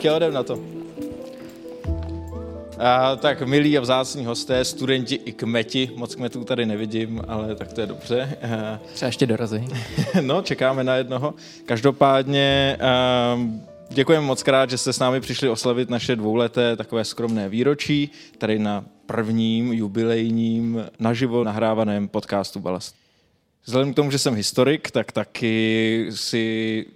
Tak jo, jdem na to. A, tak milí a vzácní hosté, studenti i kmeti, moc kmetů tady nevidím, ale tak to je dobře. Třeba ještě dorazí. no, čekáme na jednoho. Každopádně um, děkujeme moc krát, že jste s námi přišli oslavit naše dvouleté takové skromné výročí, tady na prvním jubilejním naživo nahrávaném podcastu Balast. Vzhledem k tomu, že jsem historik, tak taky si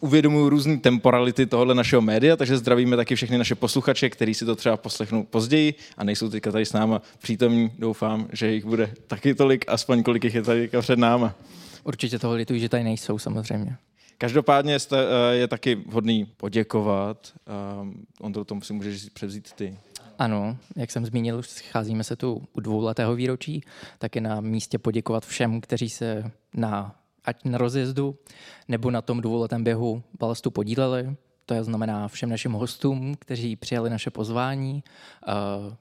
uvědomuju různé temporality tohohle našeho média, takže zdravíme taky všechny naše posluchače, kteří si to třeba poslechnou později a nejsou teďka tady s náma přítomní. Doufám, že jich bude taky tolik, aspoň kolik jich je tady před náma. Určitě toho lituji, že tady nejsou samozřejmě. Každopádně eh, je taky vhodný poděkovat. Um, on to tom si můžeš převzít ty. Ano, jak jsem zmínil, scházíme se tu u dvouletého výročí, tak je na místě poděkovat všem, kteří se na ať na rozjezdu nebo na tom dvouletém běhu balastu podíleli. To znamená všem našim hostům, kteří přijali naše pozvání, eh,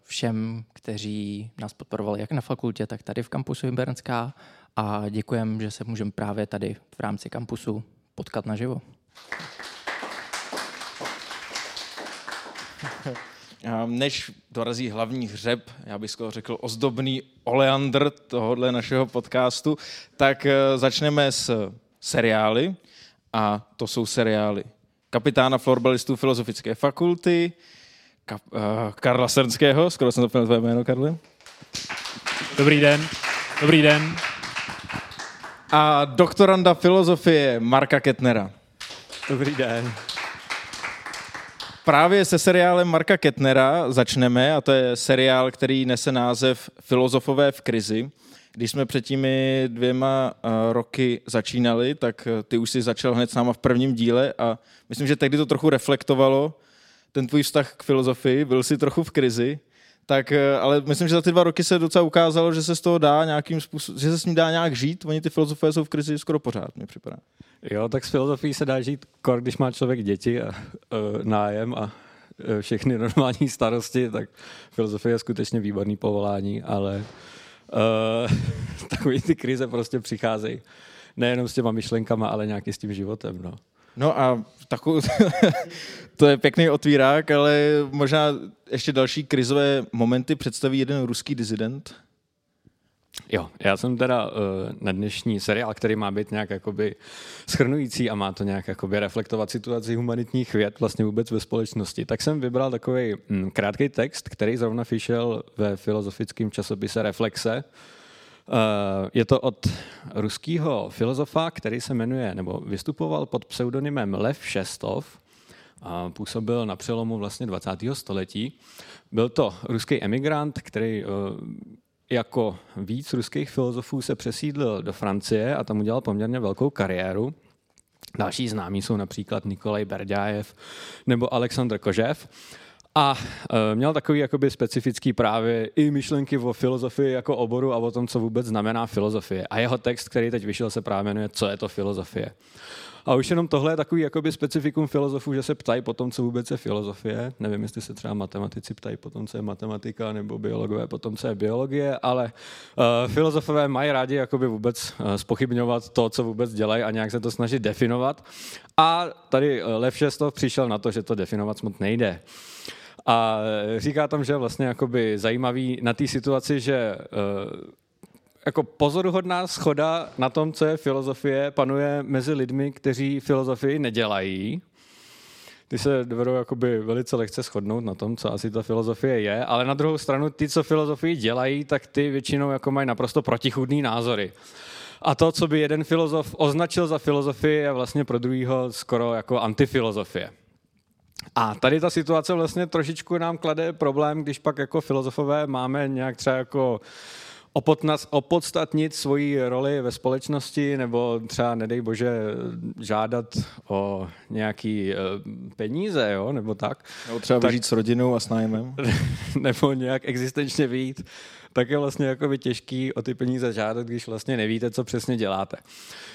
všem, kteří nás podporovali jak na fakultě, tak tady v kampusu Hybernská a děkujeme, že se můžeme právě tady v rámci kampusu potkat naživo. Než dorazí hlavní hřeb, já bych skoro řekl ozdobný oleandr tohohle našeho podcastu, tak eh, začneme s seriály. A to jsou seriály kapitána florbalistů Filozofické fakulty, Kap, uh, Karla Srnského, skoro jsem zapomněl tvoje jméno, Karli. Dobrý den. Dobrý den. A doktoranda filozofie Marka Ketnera. Dobrý den právě se seriálem Marka Ketnera začneme a to je seriál, který nese název Filozofové v krizi. Když jsme před těmi dvěma uh, roky začínali, tak uh, ty už si začal hned s náma v prvním díle a myslím, že tehdy to trochu reflektovalo ten tvůj vztah k filozofii, byl si trochu v krizi, tak, uh, ale myslím, že za ty dva roky se docela ukázalo, že se z toho dá nějakým způsobem, že se s ním dá nějak žít. Oni ty filozofové jsou v krizi skoro pořád, mi připadá. Jo, tak s filozofií se dá žít, když má člověk děti a uh, nájem a uh, všechny normální starosti, tak filozofie je skutečně výborný povolání, ale uh, takový ty krize prostě přicházejí nejenom s těma myšlenkama, ale nějaký s tím životem. No. No a takový, to je pěkný otvírák, ale možná ještě další krizové momenty představí jeden ruský dizident. Jo, já jsem teda uh, na dnešní seriál, který má být nějak jakoby schrnující a má to nějak jakoby reflektovat situaci humanitních věd vlastně vůbec ve společnosti, tak jsem vybral takový mm, krátký text, který zrovna vyšel ve filozofickém časopise Reflexe. Uh, je to od ruského filozofa, který se jmenuje, nebo vystupoval pod pseudonymem Lev Šestov, a působil na přelomu vlastně 20. století. Byl to ruský emigrant, který uh, jako víc ruských filozofů se přesídlil do Francie a tam udělal poměrně velkou kariéru. Další známí jsou například Nikolaj Berďájev nebo Aleksandr Kožev. A e, měl takový jakoby specifický právě i myšlenky o filozofii jako oboru a o tom, co vůbec znamená filozofie. A jeho text, který teď vyšel, se právě jmenuje Co je to filozofie. A už jenom tohle je takový jakoby specifikum filozofů, že se ptají po tom, co vůbec je filozofie. Nevím, jestli se třeba matematici ptají po tom, co je matematika, nebo biologové po tom, co je biologie, ale uh, filozofové mají rádi jakoby vůbec uh, spochybňovat to, co vůbec dělají a nějak se to snažit definovat. A tady uh, Lev Šestov přišel na to, že to definovat moc nejde. A říká tam, že vlastně jakoby zajímavý na té situaci, že jako pozoruhodná schoda na tom, co je filozofie, panuje mezi lidmi, kteří filozofii nedělají. Ty se dovedou jakoby velice lehce shodnout na tom, co asi ta filozofie je, ale na druhou stranu ty, co filozofii dělají, tak ty většinou jako mají naprosto protichudný názory. A to, co by jeden filozof označil za filozofii, je vlastně pro druhýho skoro jako antifilozofie. A tady ta situace vlastně trošičku nám klade problém, když pak jako filozofové máme nějak třeba jako opodstatnit svoji roli ve společnosti nebo třeba, nedej bože, žádat o nějaký uh, peníze, jo, nebo tak. Nebo třeba tak, s rodinou a s nájemem. nebo nějak existenčně vít tak je vlastně jakoby těžký o ty peníze žádat, když vlastně nevíte, co přesně děláte.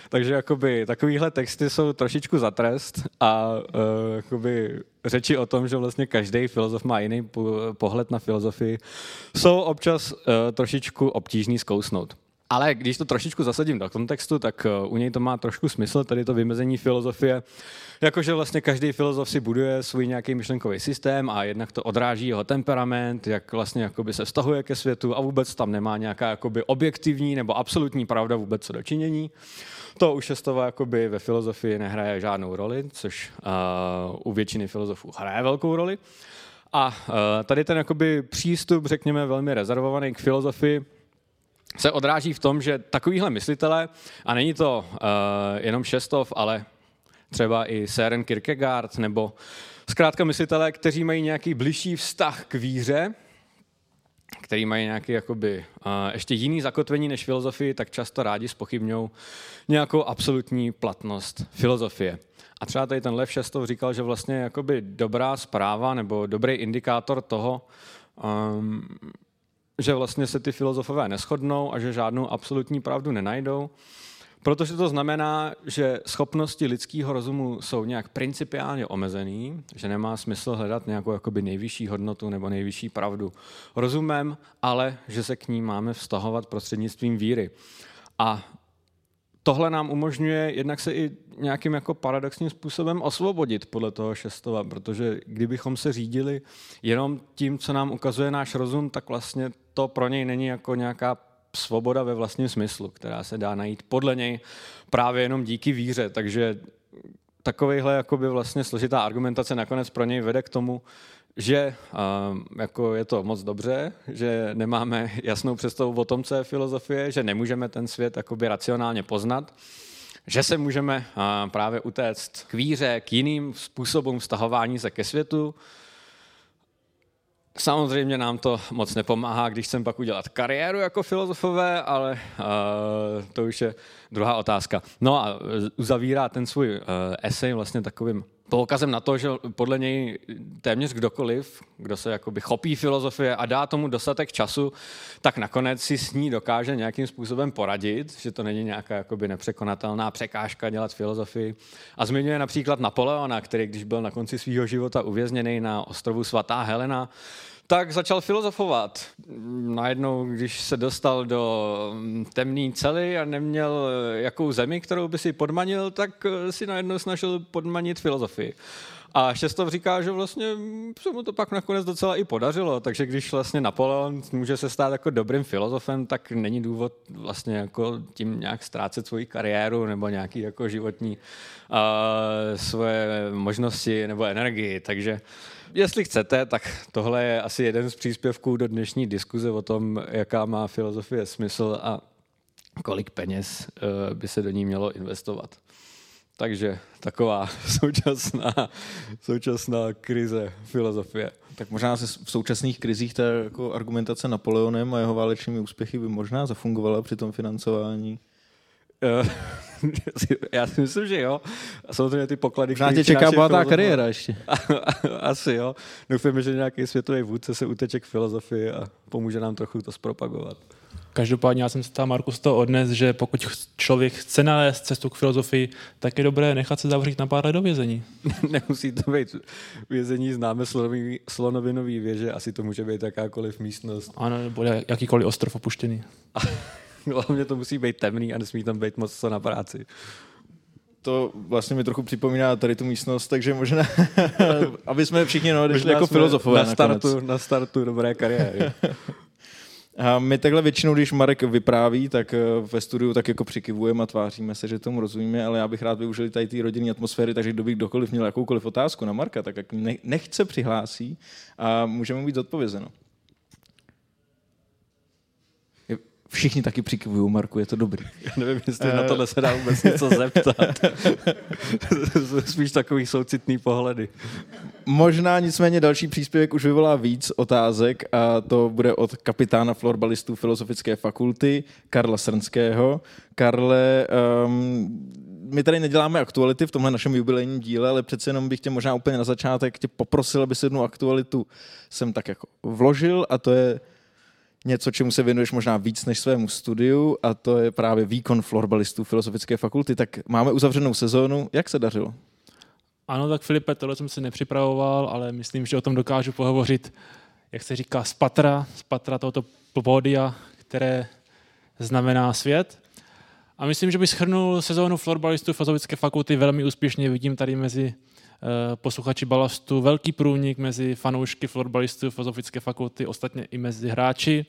Takže jakoby takovýhle texty jsou trošičku za trest a uh, jakoby řeči o tom, že vlastně každý filozof má jiný pohled na filozofii, jsou občas uh, trošičku obtížný zkousnout. Ale když to trošičku zasadím do kontextu, tak eh, u něj to má trošku smysl, tady to vymezení filozofie. Jakože vlastně každý filozof si buduje svůj nějaký myšlenkový systém a jednak to odráží jeho temperament, jak vlastně jakoby se vztahuje ke světu a vůbec tam nemá nějaká jakoby objektivní nebo absolutní pravda vůbec co dočinění. To u Šestova jakoby ve filozofii nehraje žádnou roli, což uh, u většiny filozofů hraje velkou roli. A uh, tady ten jakoby přístup, řekněme, velmi rezervovaný k filozofii, se odráží v tom, že takovýhle myslitele, a není to uh, jenom Šestov, ale třeba i Søren Kierkegaard, nebo zkrátka myslitelé, kteří mají nějaký bližší vztah k víře, který mají nějaký jakoby, uh, ještě jiný zakotvení než filozofii, tak často rádi spochybňují nějakou absolutní platnost filozofie. A třeba tady ten Lev Šestov říkal, že vlastně jakoby dobrá zpráva nebo dobrý indikátor toho, um, že vlastně se ty filozofové neschodnou a že žádnou absolutní pravdu nenajdou, protože to znamená, že schopnosti lidského rozumu jsou nějak principiálně omezený, že nemá smysl hledat nějakou jakoby nejvyšší hodnotu nebo nejvyšší pravdu rozumem, ale že se k ní máme vztahovat prostřednictvím víry. A tohle nám umožňuje jednak se i nějakým jako paradoxním způsobem osvobodit podle toho šestova, protože kdybychom se řídili jenom tím, co nám ukazuje náš rozum, tak vlastně to pro něj není jako nějaká svoboda ve vlastním smyslu, která se dá najít podle něj právě jenom díky víře. Takže takovýhle jakoby vlastně složitá argumentace nakonec pro něj vede k tomu, že um, jako je to moc dobře, že nemáme jasnou představu o tom, co je filozofie, že nemůžeme ten svět jakoby racionálně poznat, že se můžeme uh, právě utéct k víře, k jiným způsobům vztahování se ke světu, Samozřejmě nám to moc nepomáhá, když chcem pak udělat kariéru jako filozofové, ale uh, to už je druhá otázka. No a uzavírá ten svůj uh, esej vlastně takovým poukazem na to, že podle něj téměř kdokoliv, kdo se jakoby chopí filozofie a dá tomu dostatek času, tak nakonec si s ní dokáže nějakým způsobem poradit, že to není nějaká jakoby nepřekonatelná překážka dělat filozofii. A zmiňuje například Napoleona, který když byl na konci svého života uvězněný na ostrovu svatá Helena, tak začal filozofovat. Najednou, když se dostal do temné cely a neměl jakou zemi, kterou by si podmanil, tak si najednou snažil podmanit filozofii. A Šestov říká, že vlastně se mu to pak nakonec docela i podařilo, takže když vlastně Napoleon může se stát jako dobrým filozofem, tak není důvod vlastně jako tím nějak ztrácet svoji kariéru nebo nějaký jako životní uh, svoje možnosti nebo energii. Takže jestli chcete, tak tohle je asi jeden z příspěvků do dnešní diskuze o tom, jaká má filozofie smysl a kolik peněz uh, by se do ní mělo investovat. Takže taková současná, současná krize filozofie. Tak možná se v současných krizích ta jako argumentace Napoleonem a jeho válečnými úspěchy by možná zafungovala při tom financování. Eh, já si myslím, že jo. Samozřejmě ty poklady... Možná tě čeká bohatá kariéra ještě. Asi jo. Doufujeme, že nějaký světový vůdce se uteče k filozofii a pomůže nám trochu to zpropagovat. Každopádně já jsem se tam, Markus, to odnes, že pokud člověk chce nalézt cestu k filozofii, tak je dobré nechat se zavřít na pár let do vězení. Nemusí to být vězení známe slonový, slonovinový věže, asi to může být jakákoliv místnost. Ano, nebo jakýkoliv ostrov opuštěný. Hlavně to musí být temný a nesmí tam být moc co na práci. To vlastně mi trochu připomíná tady tu místnost, takže možná, aby jsme všichni odešli jako filozofové na startu, na startu dobré kariéry. A my takhle většinou, když Marek vypráví, tak eh, ve studiu tak jako přikivujeme a tváříme se, že tomu rozumíme, ale já bych rád využil tady té rodinné atmosféry, takže kdo by kdokoliv měl jakoukoliv otázku na Marka, tak jak nechce přihlásí a můžeme být odpovězeno. Všichni taky přikivují, Marku, je to dobrý. Já nevím, jestli uh... na tohle se dá vůbec něco zeptat. Spíš takový soucitný pohledy. Možná nicméně další příspěvek už vyvolá víc otázek a to bude od kapitána florbalistů Filozofické fakulty Karla Srnského. Karle, um, my tady neděláme aktuality v tomhle našem jubilejním díle, ale přece jenom bych tě možná úplně na začátek tě poprosil, aby se jednu aktualitu jsem tak jako vložil a to je něco, čemu se věnuješ možná víc než svému studiu a to je právě výkon florbalistů Filozofické fakulty. Tak máme uzavřenou sezónu. Jak se dařilo? Ano, tak Filipe, tohle jsem si nepřipravoval, ale myslím, že o tom dokážu pohovořit, jak se říká, z patra, z patra tohoto pódia, které znamená svět. A myslím, že bych schrnul sezónu florbalistů Filozofické fakulty velmi úspěšně. Vidím tady mezi posluchači balastu velký průnik mezi fanoušky florbalistů Filozofické fakulty, ostatně i mezi hráči.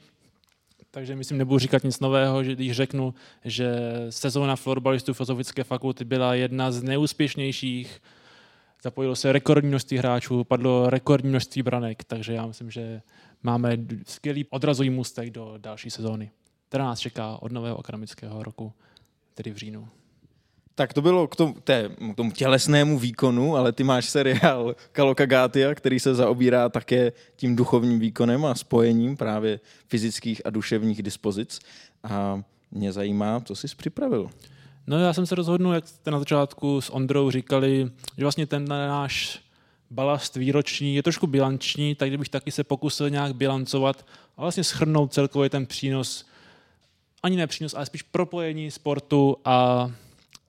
Takže myslím, nebudu říkat nic nového, že když řeknu, že sezóna florbalistů Filozofické fakulty byla jedna z neúspěšnějších zapojilo se rekordní množství hráčů, padlo rekordní množství branek, takže já myslím, že máme skvělý odrazový můstek do další sezóny, která nás čeká od nového akademického roku, tedy v říjnu. Tak to bylo k tomu, té, k tomu tělesnému výkonu, ale ty máš seriál Kalokagatia, který se zaobírá také tím duchovním výkonem a spojením právě fyzických a duševních dispozic. A mě zajímá, co jsi připravil. No já jsem se rozhodnul, jak jste na začátku s Ondrou říkali, že vlastně ten náš balast výroční je trošku bilanční, tak kdybych taky se pokusil nějak bilancovat a vlastně schrnout celkově ten přínos, ani ne přínos, ale spíš propojení sportu a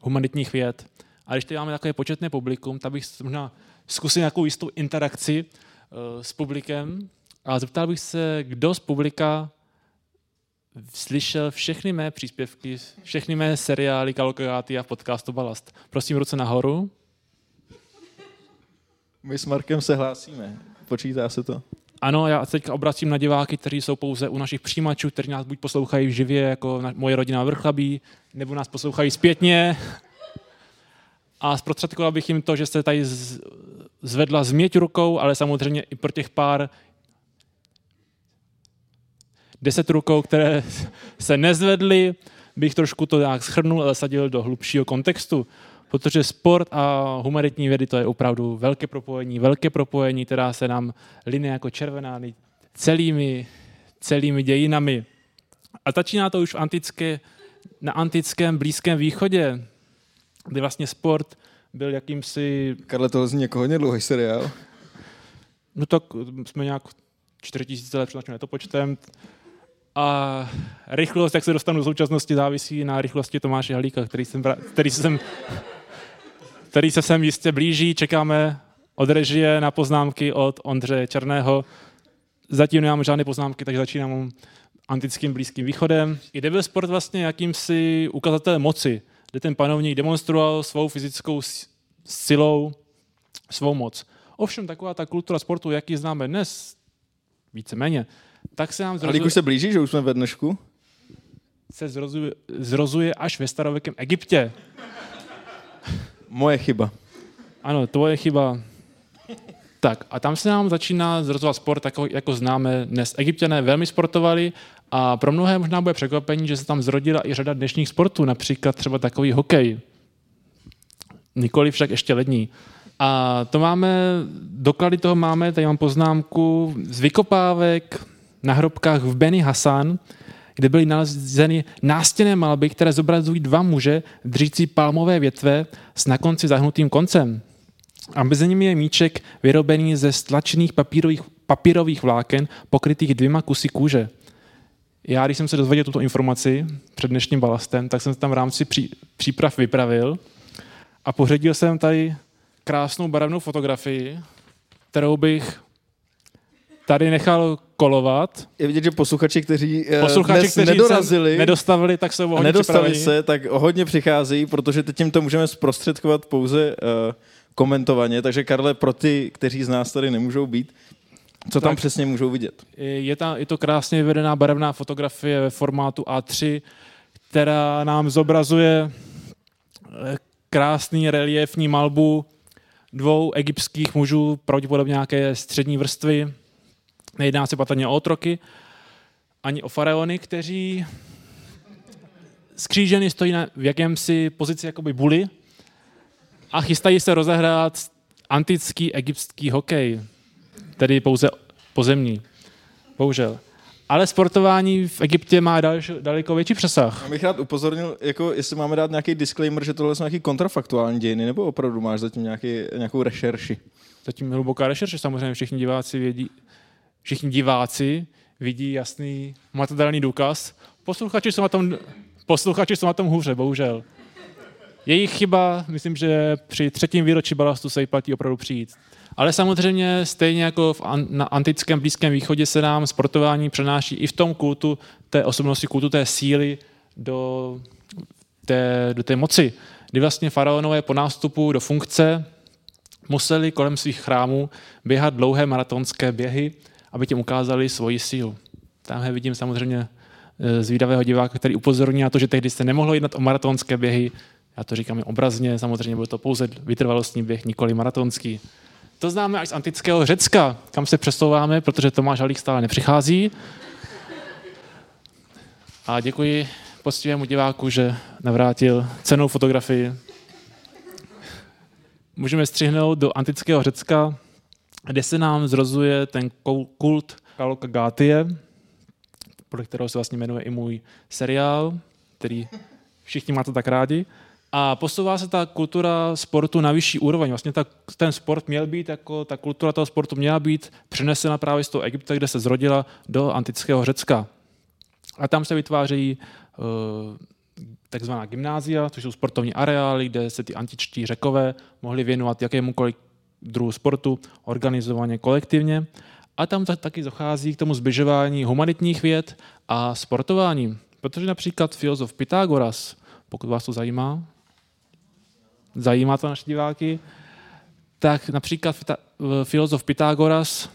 humanitních věd. A když tady máme takové početné publikum, tak bych možná zkusil nějakou jistou interakci uh, s publikem a zeptal bych se, kdo z publika slyšel všechny mé příspěvky, všechny mé seriály Kalokogáty a podcastu Balast. Prosím, ruce nahoru. My s Markem se hlásíme. Počítá se to? Ano, já teďka obracím na diváky, kteří jsou pouze u našich přijímačů, kteří nás buď poslouchají živě, jako na, moje rodina Vrchlabí, nebo nás poslouchají zpětně. A zprostředkoval bych jim to, že se tady zvedla změť rukou, ale samozřejmě i pro těch pár deset rukou, které se nezvedly, bych trošku to nějak schrnul a zasadil do hlubšího kontextu. Protože sport a humanitní vědy to je opravdu velké propojení, velké propojení, která se nám line jako červená celými, celými dějinami. A začíná to už v antické, na antickém Blízkém východě, kdy vlastně sport byl jakýmsi... Karle, to zní jako hodně dlouhý seriál. No tak jsme nějak 4000 let před počtem. A rychlost, jak se dostanu do současnosti, závisí na rychlosti Tomáše Halíka, který, jsem, který, jsem, který se sem jistě blíží. Čekáme od režie na poznámky od Ondřeje Černého. Zatím nemám žádné poznámky, takže začínám antickým Blízkým východem. Kde byl sport vlastně jakýmsi ukazatelem moci, kde ten panovník demonstroval svou fyzickou silou svou moc. Ovšem taková ta kultura sportu, jaký známe dnes, víceméně, tak se nám zrozuje... Ale už se blíží, že už jsme ve dnešku? Se zrozuje, zrozuje až ve starověkém Egyptě. Moje chyba. Ano, tvoje chyba. Tak a tam se nám začíná zrozovat sport, jako, jako známe dnes. Egyptěné velmi sportovali a pro mnohé možná bude překvapení, že se tam zrodila i řada dnešních sportů, například třeba takový hokej. Nikoli však ještě lední. A to máme, doklady toho máme, tady mám poznámku z vykopávek na hrobkách v Beni Hasan, kde byly nalezeny nástěné malby, které zobrazují dva muže držící palmové větve s na konci zahnutým koncem. A mezi nimi je míček vyrobený ze stlačených papírových, papírových vláken pokrytých dvěma kusy kůže. Já, když jsem se dozvěděl tuto informaci před dnešním balastem, tak jsem se tam v rámci pří, příprav vypravil a pořadil jsem tady krásnou barevnou fotografii, kterou bych tady nechal kolovat. Je vidět, že posluchači, kteří, eh, posluchači, dnes kteří nedorazili, nedostavili, tak jsou hodně nedostali připraveni. se, tak hodně přicházejí, protože teď jim to můžeme zprostředkovat pouze uh, komentovaně. Takže Karle, pro ty, kteří z nás tady nemůžou být, co tam tak, přesně můžou vidět? Je, ta, je to krásně vyvedená barevná fotografie ve formátu A3, která nám zobrazuje eh, krásný reliefní malbu dvou egyptských mužů, pravděpodobně nějaké střední vrstvy, Nejedná se patrně o otroky, ani o faraony, kteří skříženy stojí na, v jakémsi pozici jakoby buly a chystají se rozehrát antický egyptský hokej, tedy pouze pozemní. Bohužel. Ale sportování v Egyptě má další, daleko větší přesah. Já bych rád upozornil, jako jestli máme dát nějaký disclaimer, že tohle jsou nějaký kontrafaktuální dějiny, nebo opravdu máš zatím nějaký, nějakou rešerši? Zatím hluboká rešerše, samozřejmě všichni diváci vědí, všichni diváci vidí jasný materiální důkaz. Posluchači jsou na tom, posluchači jsou na tom hůře, bohužel. Jejich chyba, myslím, že při třetím výročí balastu se platí opravdu přijít. Ale samozřejmě stejně jako v an, na antickém Blízkém východě se nám sportování přenáší i v tom kultu té osobnosti, kultu té síly do té, do té moci, kdy vlastně faraonové po nástupu do funkce museli kolem svých chrámů běhat dlouhé maratonské běhy, aby tím ukázali svoji sílu. Tamhle vidím samozřejmě eh, zvídavého diváka, který upozorní na to, že tehdy se nemohlo jednat o maratonské běhy. Já to říkám obrazně, samozřejmě byl to pouze vytrvalostní běh, nikoli maratonský. To známe až z antického Řecka, kam se přesouváme, protože Tomáš Halík stále nepřichází. A děkuji postivému diváku, že navrátil cenou fotografii. Můžeme střihnout do antického Řecka, kde se nám zrozuje ten kult Kalokagátie, podle kterého se vlastně jmenuje i můj seriál, který všichni máte tak rádi. A posouvá se ta kultura sportu na vyšší úroveň. Vlastně ta, ten sport měl být, jako ta kultura toho sportu měla být přenesena právě z toho Egypta, kde se zrodila, do antického Řecka. A tam se vytvářejí uh, takzvaná gymnázia, což jsou sportovní areály, kde se ty antičtí řekové mohli věnovat jakémukoliv druhu sportu organizovaně, kolektivně. A tam taky dochází k tomu zbližování humanitních věd a sportování. Protože například filozof Pythagoras, pokud vás to zajímá, zajímá to naše diváky, tak například filozof Pythagoras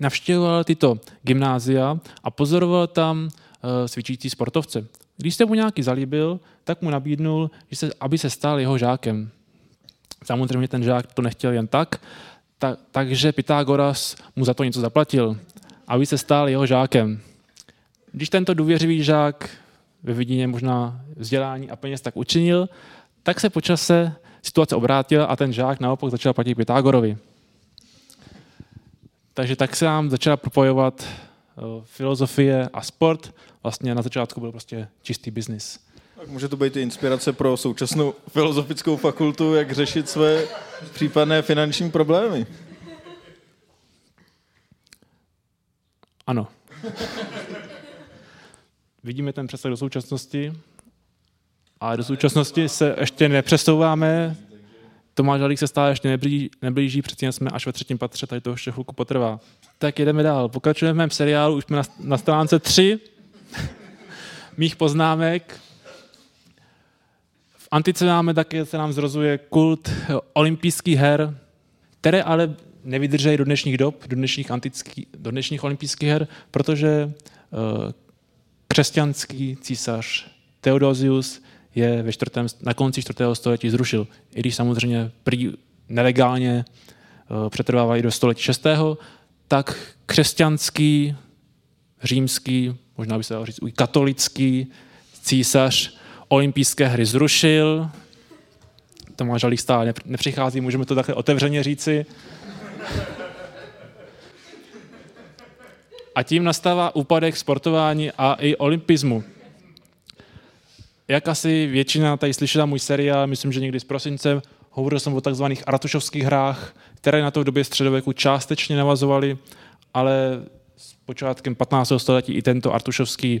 navštěvoval tyto gymnázia a pozoroval tam uh, cvičící sportovce. Když se mu nějaký zalíbil, tak mu nabídnul, aby se stal jeho žákem. Samozřejmě ten žák to nechtěl jen tak, ta, takže Pythagoras mu za to něco zaplatil, aby se stal jeho žákem. Když tento důvěřivý žák ve vidině možná vzdělání a peněz tak učinil, tak se počase situace obrátila a ten žák naopak začal platit Pythagorovi. Takže tak se nám začala propojovat eh, filozofie a sport. Vlastně na začátku byl prostě čistý biznis. Tak může to být i inspirace pro současnou filozofickou fakultu, jak řešit své případné finanční problémy. Ano. Vidíme ten přesah do současnosti a do současnosti se ještě nepřesouváme. Tomáš Halík se stále ještě neblíží, neblíží přeci jsme až ve třetím patře, tady to ještě chvilku potrvá. Tak jedeme dál. Pokračujeme v mém seriálu, už jsme na, na stránce 3 mých poznámek. Antice máme také, se nám zrozuje kult olympijských her, které ale nevydržejí do dnešních dob, do dnešních, antický, do dnešních olympijských her, protože uh, křesťanský císař Theodosius je ve čtvrtém, na konci čtvrtého století zrušil. I když samozřejmě prý nelegálně uh, přetrvávali do století šestého, tak křesťanský, římský, možná by se dalo říct, i katolický císař olympijské hry zrušil. Tomáš Halík stále nepřichází, můžeme to takhle otevřeně říci. A tím nastává úpadek sportování a i olympismu. Jak asi většina tady slyšela můj seriál, myslím, že někdy s prosincem, hovořil jsem o takzvaných artušovských hrách, které na to v době středověku částečně navazovaly, ale s počátkem 15. století i tento artušovský,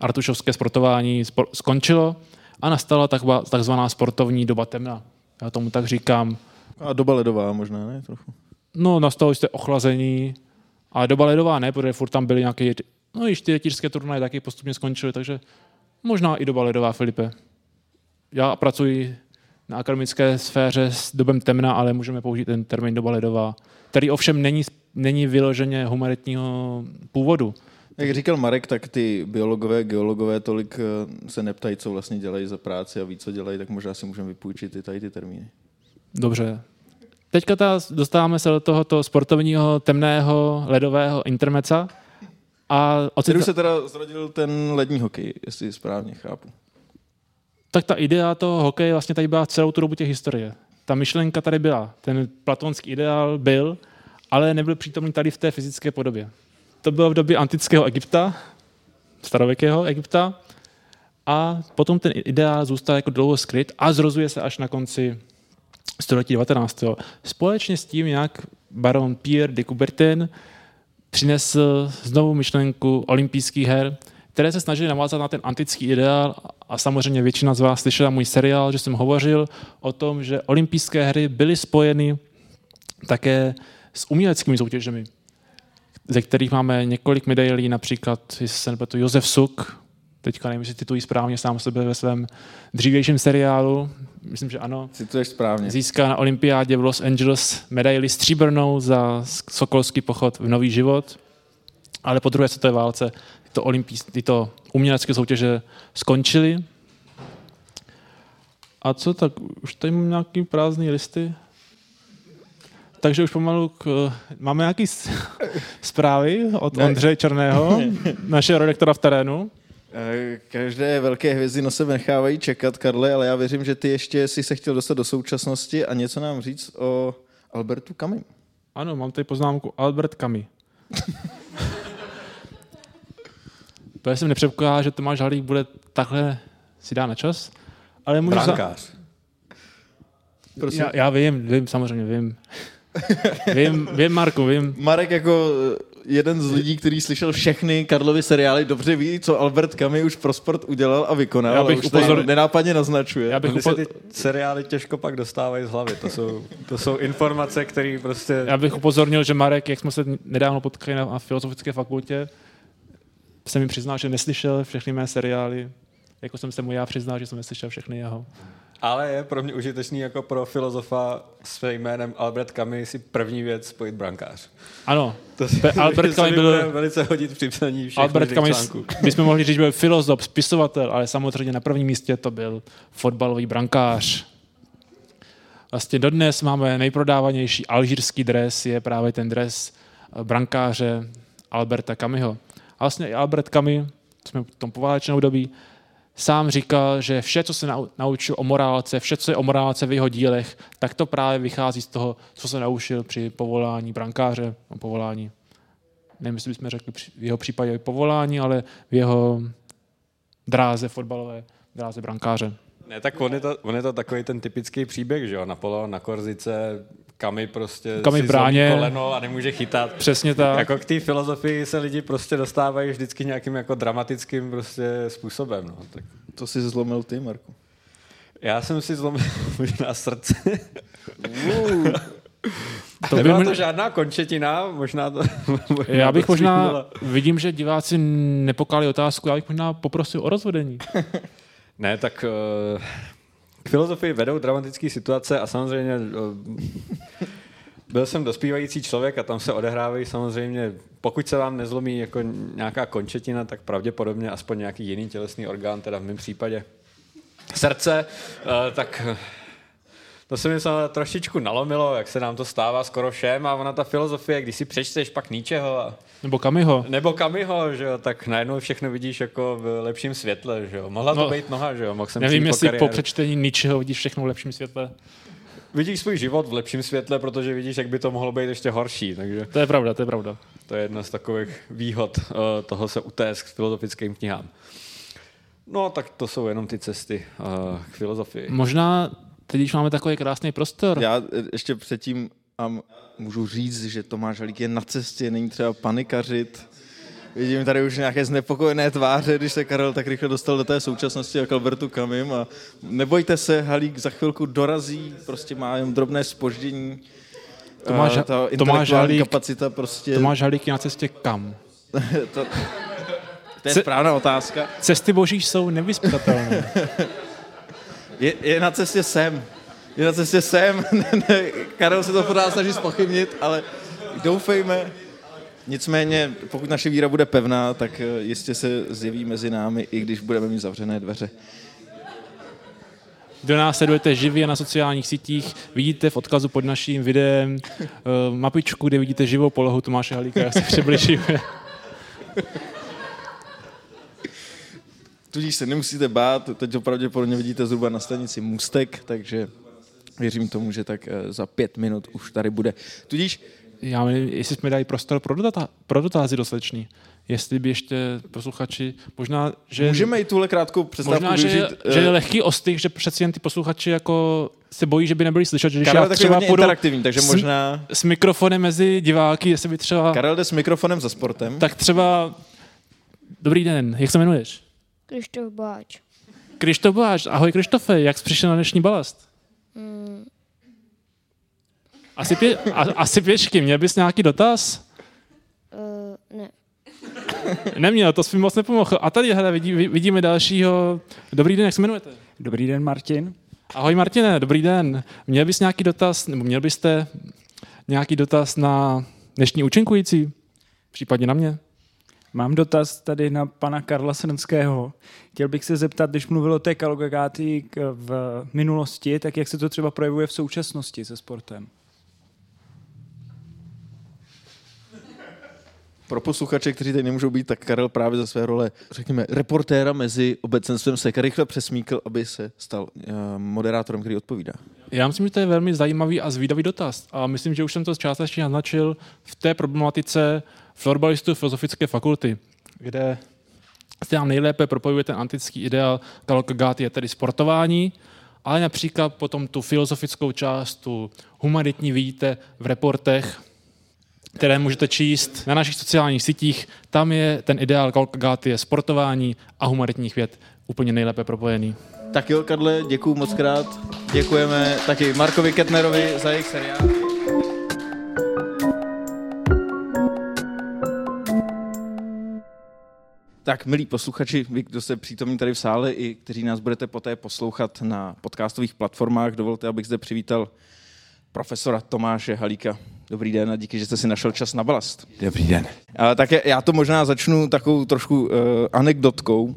artušovské sportování spor, skončilo a nastala takzvaná sportovní doba temna. Já tomu tak říkám. A doba ledová možná, ne? Trochu. No, nastalo jste ochlazení, ale doba ledová ne, protože furt tam byly nějaké, no i čtyřetířské turnaje taky postupně skončily, takže možná i doba ledová, Filipe. Já pracuji na akademické sféře s dobem temna, ale můžeme použít ten termín doba ledová, který ovšem není, není vyloženě humanitního původu. Jak říkal Marek, tak ty biologové, geologové tolik eh, se neptají, co vlastně dělají za práci a ví, co dělají, tak možná si můžeme vypůjčit i tady ty termíny. Dobře. Teďka ta, dostáváme se do tohoto sportovního temného ledového intermeca. A ocit... se teda zrodil ten lední hokej, jestli správně chápu. Tak ta idea toho hokeje vlastně tady byla celou tu dobu těch historie. Ta myšlenka tady byla. Ten platonský ideál byl, ale nebyl přítomný tady v té fyzické podobě. To bylo v době antického Egypta, starověkého Egypta, a potom ten ideál zůstal jako dlouho skryt a zrozuje se až na konci století 19. Společně s tím, jak baron Pierre de Coubertin přinesl znovu myšlenku olympijských her, které se snažili navázat na ten antický ideál a samozřejmě většina z vás slyšela můj seriál, že jsem hovořil o tom, že olympijské hry byly spojeny také s uměleckými soutěžemi, ze kterých máme několik medailí, například, jestli se nepletu, Josef Suk, teďka nevím, jestli titují správně sám sebe ve svém dřívějším seriálu, myslím, že ano. Cituješ správně. Získá na olympiádě v Los Angeles medaili stříbrnou za sokolský pochod v nový život. Ale po druhé světové válce tyto, olympijs, tyto umělecké soutěže skončily. A co tak? Už tady mám nějaký prázdný listy. Takže už pomalu k, máme nějaké zprávy od Ondřeje Černého, našeho redaktora v terénu. Eh, každé velké hvězdy na sebe nechávají čekat, Karle, ale já věřím, že ty ještě si se chtěl dostat do současnosti a něco nám říct o Albertu Kami. Ano, mám tady poznámku Albert Kami. Protože jsem nepředpokládal, že Tomáš Halík bude takhle si dá na čas. Ale můžu Brankář. Za... Já, já vím, vím, samozřejmě vím. Vím, vím, Marku, vím. Marek jako jeden z lidí, který slyšel všechny Karlovy seriály, dobře ví, co Albert Kami už pro sport udělal a vykonal, já bych ale už upozor... nenápadně naznačuje. Já bych upo... ty seriály těžko pak dostávají z hlavy. To jsou, to jsou informace, které prostě... Já bych upozornil, že Marek, jak jsme se nedávno potkali na, na Filozofické fakultě, se mi přiznal, že neslyšel všechny mé seriály, jako jsem se mu já přiznal, že jsem neslyšel všechny jeho. Ale je pro mě užitečný jako pro filozofa s jménem Albert Camus si první věc spojit brankář. Ano. To si, Albert Camus byl velice hodit při psaní všech Albert Camus, bychom mohli říct, že byl filozof, spisovatel, ale samozřejmě na prvním místě to byl fotbalový brankář. Vlastně dodnes máme nejprodávanější alžírský dres, je právě ten dres brankáře Alberta Camusho. A vlastně i Albert Camus, jsme v tom poválečném období, sám říkal, že vše, co se naučil o morálce, vše, co je o morálce v jeho dílech, tak to právě vychází z toho, co se naučil při povolání brankáře, o povolání, nevím, jestli bychom řekli v jeho případě povolání, ale v jeho dráze fotbalové, dráze brankáře. Ne, tak on je, to, on je to takový ten typický příběh, že jo, Napoleon na Korzice, Kami prostě Kami si bráně. koleno a nemůže chytat. Přesně tak. Jako k té filozofii se lidi prostě dostávají vždycky nějakým jako dramatickým prostě způsobem. No. Tak. To si zlomil ty, Marku. Já jsem si zlomil možná srdce. Uh. To Nebyla by... to žádná končetina, možná to... Možná já bych to možná, vidím, že diváci nepokali otázku, já bych možná poprosil o rozvedení. ne, tak uh, k filozofii vedou dramatické situace a samozřejmě uh, byl jsem dospívající člověk a tam se odehrávají samozřejmě, pokud se vám nezlomí jako nějaká končetina, tak pravděpodobně aspoň nějaký jiný tělesný orgán, teda v mém případě srdce, uh, tak to se mi samozřejmě trošičku nalomilo, jak se nám to stává skoro všem a ona ta filozofie, když si přečteš pak ničeho a nebo Kamiho. Nebo Kamiho, že jo, tak najednou všechno vidíš jako v lepším světle, že jo. Mohla to no, být noha, že jo, mohl jsem Nevím, jestli po, po přečtení ničeho vidíš všechno v lepším světle. Vidíš svůj život v lepším světle, protože vidíš, jak by to mohlo být ještě horší. Takže to je pravda, to je pravda. To je jedna z takových výhod uh, toho se utéct k filozofickým knihám. No, tak to jsou jenom ty cesty uh, k filozofii. Možná teď, když máme takový krásný prostor. Já eh, ještě předtím a můžu říct, že Tomáš Halík je na cestě, není třeba panikařit. Vidím tady už nějaké znepokojené tváře, když se Karel tak rychle dostal do té současnosti jako Albertu Kamim a nebojte se, Halík za chvilku dorazí, prostě má jen drobné spoždění. Tomáš, ta Tomáš Halík, kapacita prostě... Tomáš Halík je na cestě kam? to, to je Ce- správná otázka. Cesty boží jsou nevyspytatelné. je, je na cestě sem je na cestě sem. Karel se to pořád snaží spochybnit, ale doufejme. Nicméně, pokud naše víra bude pevná, tak eh, jistě se zjeví mezi námi, i když budeme mít zavřené dveře. Kdo nás sledujete živě na sociálních sítích, vidíte v odkazu pod naším videem uh, mapičku, kde vidíte živou polohu Tomáše Halíka, jak se přibližuje. Tudíž se nemusíte bát, teď to pravděpodobně vidíte zhruba na stanici Mustek, takže Věřím tomu, že tak eh, za pět minut už tady bude. Tudíž... Já nevím, jestli jsme dali prostor pro, dotá, pro dotazy dostatečný. Jestli by ještě posluchači, možná, že... Můžeme i tuhle krátkou přestávku Možná, využít, že, uh... že je lehký ostych, že přeci jen ty posluchači jako se bojí, že by nebyli slyšet, že když Karel já třeba půjdu interaktivní, takže možná... S, s mikrofonem mezi diváky, jestli by třeba... Karel jde s mikrofonem za sportem. Tak třeba... Dobrý den, jak se jmenuješ? Krištof Báč. Krištof Báč, ahoj Krištofe, jak jsi přišel na dnešní balast? Hmm. Asi, pě, a, asi pěšky. Měl bys nějaký dotaz? Uh, ne. Neměl, to svým moc nepomohl. A tady hele, vidí, vidíme dalšího. Dobrý den, jak se jmenujete? Dobrý den, Martin. Ahoj Martine, dobrý den. Měl bys nějaký dotaz, nebo měl byste nějaký dotaz na dnešní účinkující? Případně na mě? Mám dotaz tady na pana Karla Srnského. Chtěl bych se zeptat, když mluvil o té kalogagáty v minulosti, tak jak se to třeba projevuje v současnosti se sportem? Pro posluchače, kteří tady nemůžou být, tak Karel právě za své role, řekněme, reportéra mezi obecenstvem se rychle přesmíkl, aby se stal uh, moderátorem, který odpovídá. Já myslím, že to je velmi zajímavý a zvídavý dotaz. A myslím, že už jsem to částečně naznačil v té problematice florbalistů Filozofické fakulty, kde se nám nejlépe propojuje ten antický ideál Kalkagát je tedy sportování, ale například potom tu filozofickou část, tu humanitní vidíte v reportech, které můžete číst na našich sociálních sítích. Tam je ten ideál Kalkagát je sportování a humanitních věd úplně nejlépe propojený. Tak jo, Karle, děkuji moc krát. Děkujeme taky Markovi Ketnerovi za jejich seriál. Tak, milí posluchači, vy, kdo jste přítomní tady v sále i kteří nás budete poté poslouchat na podcastových platformách, dovolte, abych zde přivítal profesora Tomáše Halíka. Dobrý den a díky, že jste si našel čas na balast. Dobrý den. A, tak já to možná začnu takovou trošku uh, anekdotkou,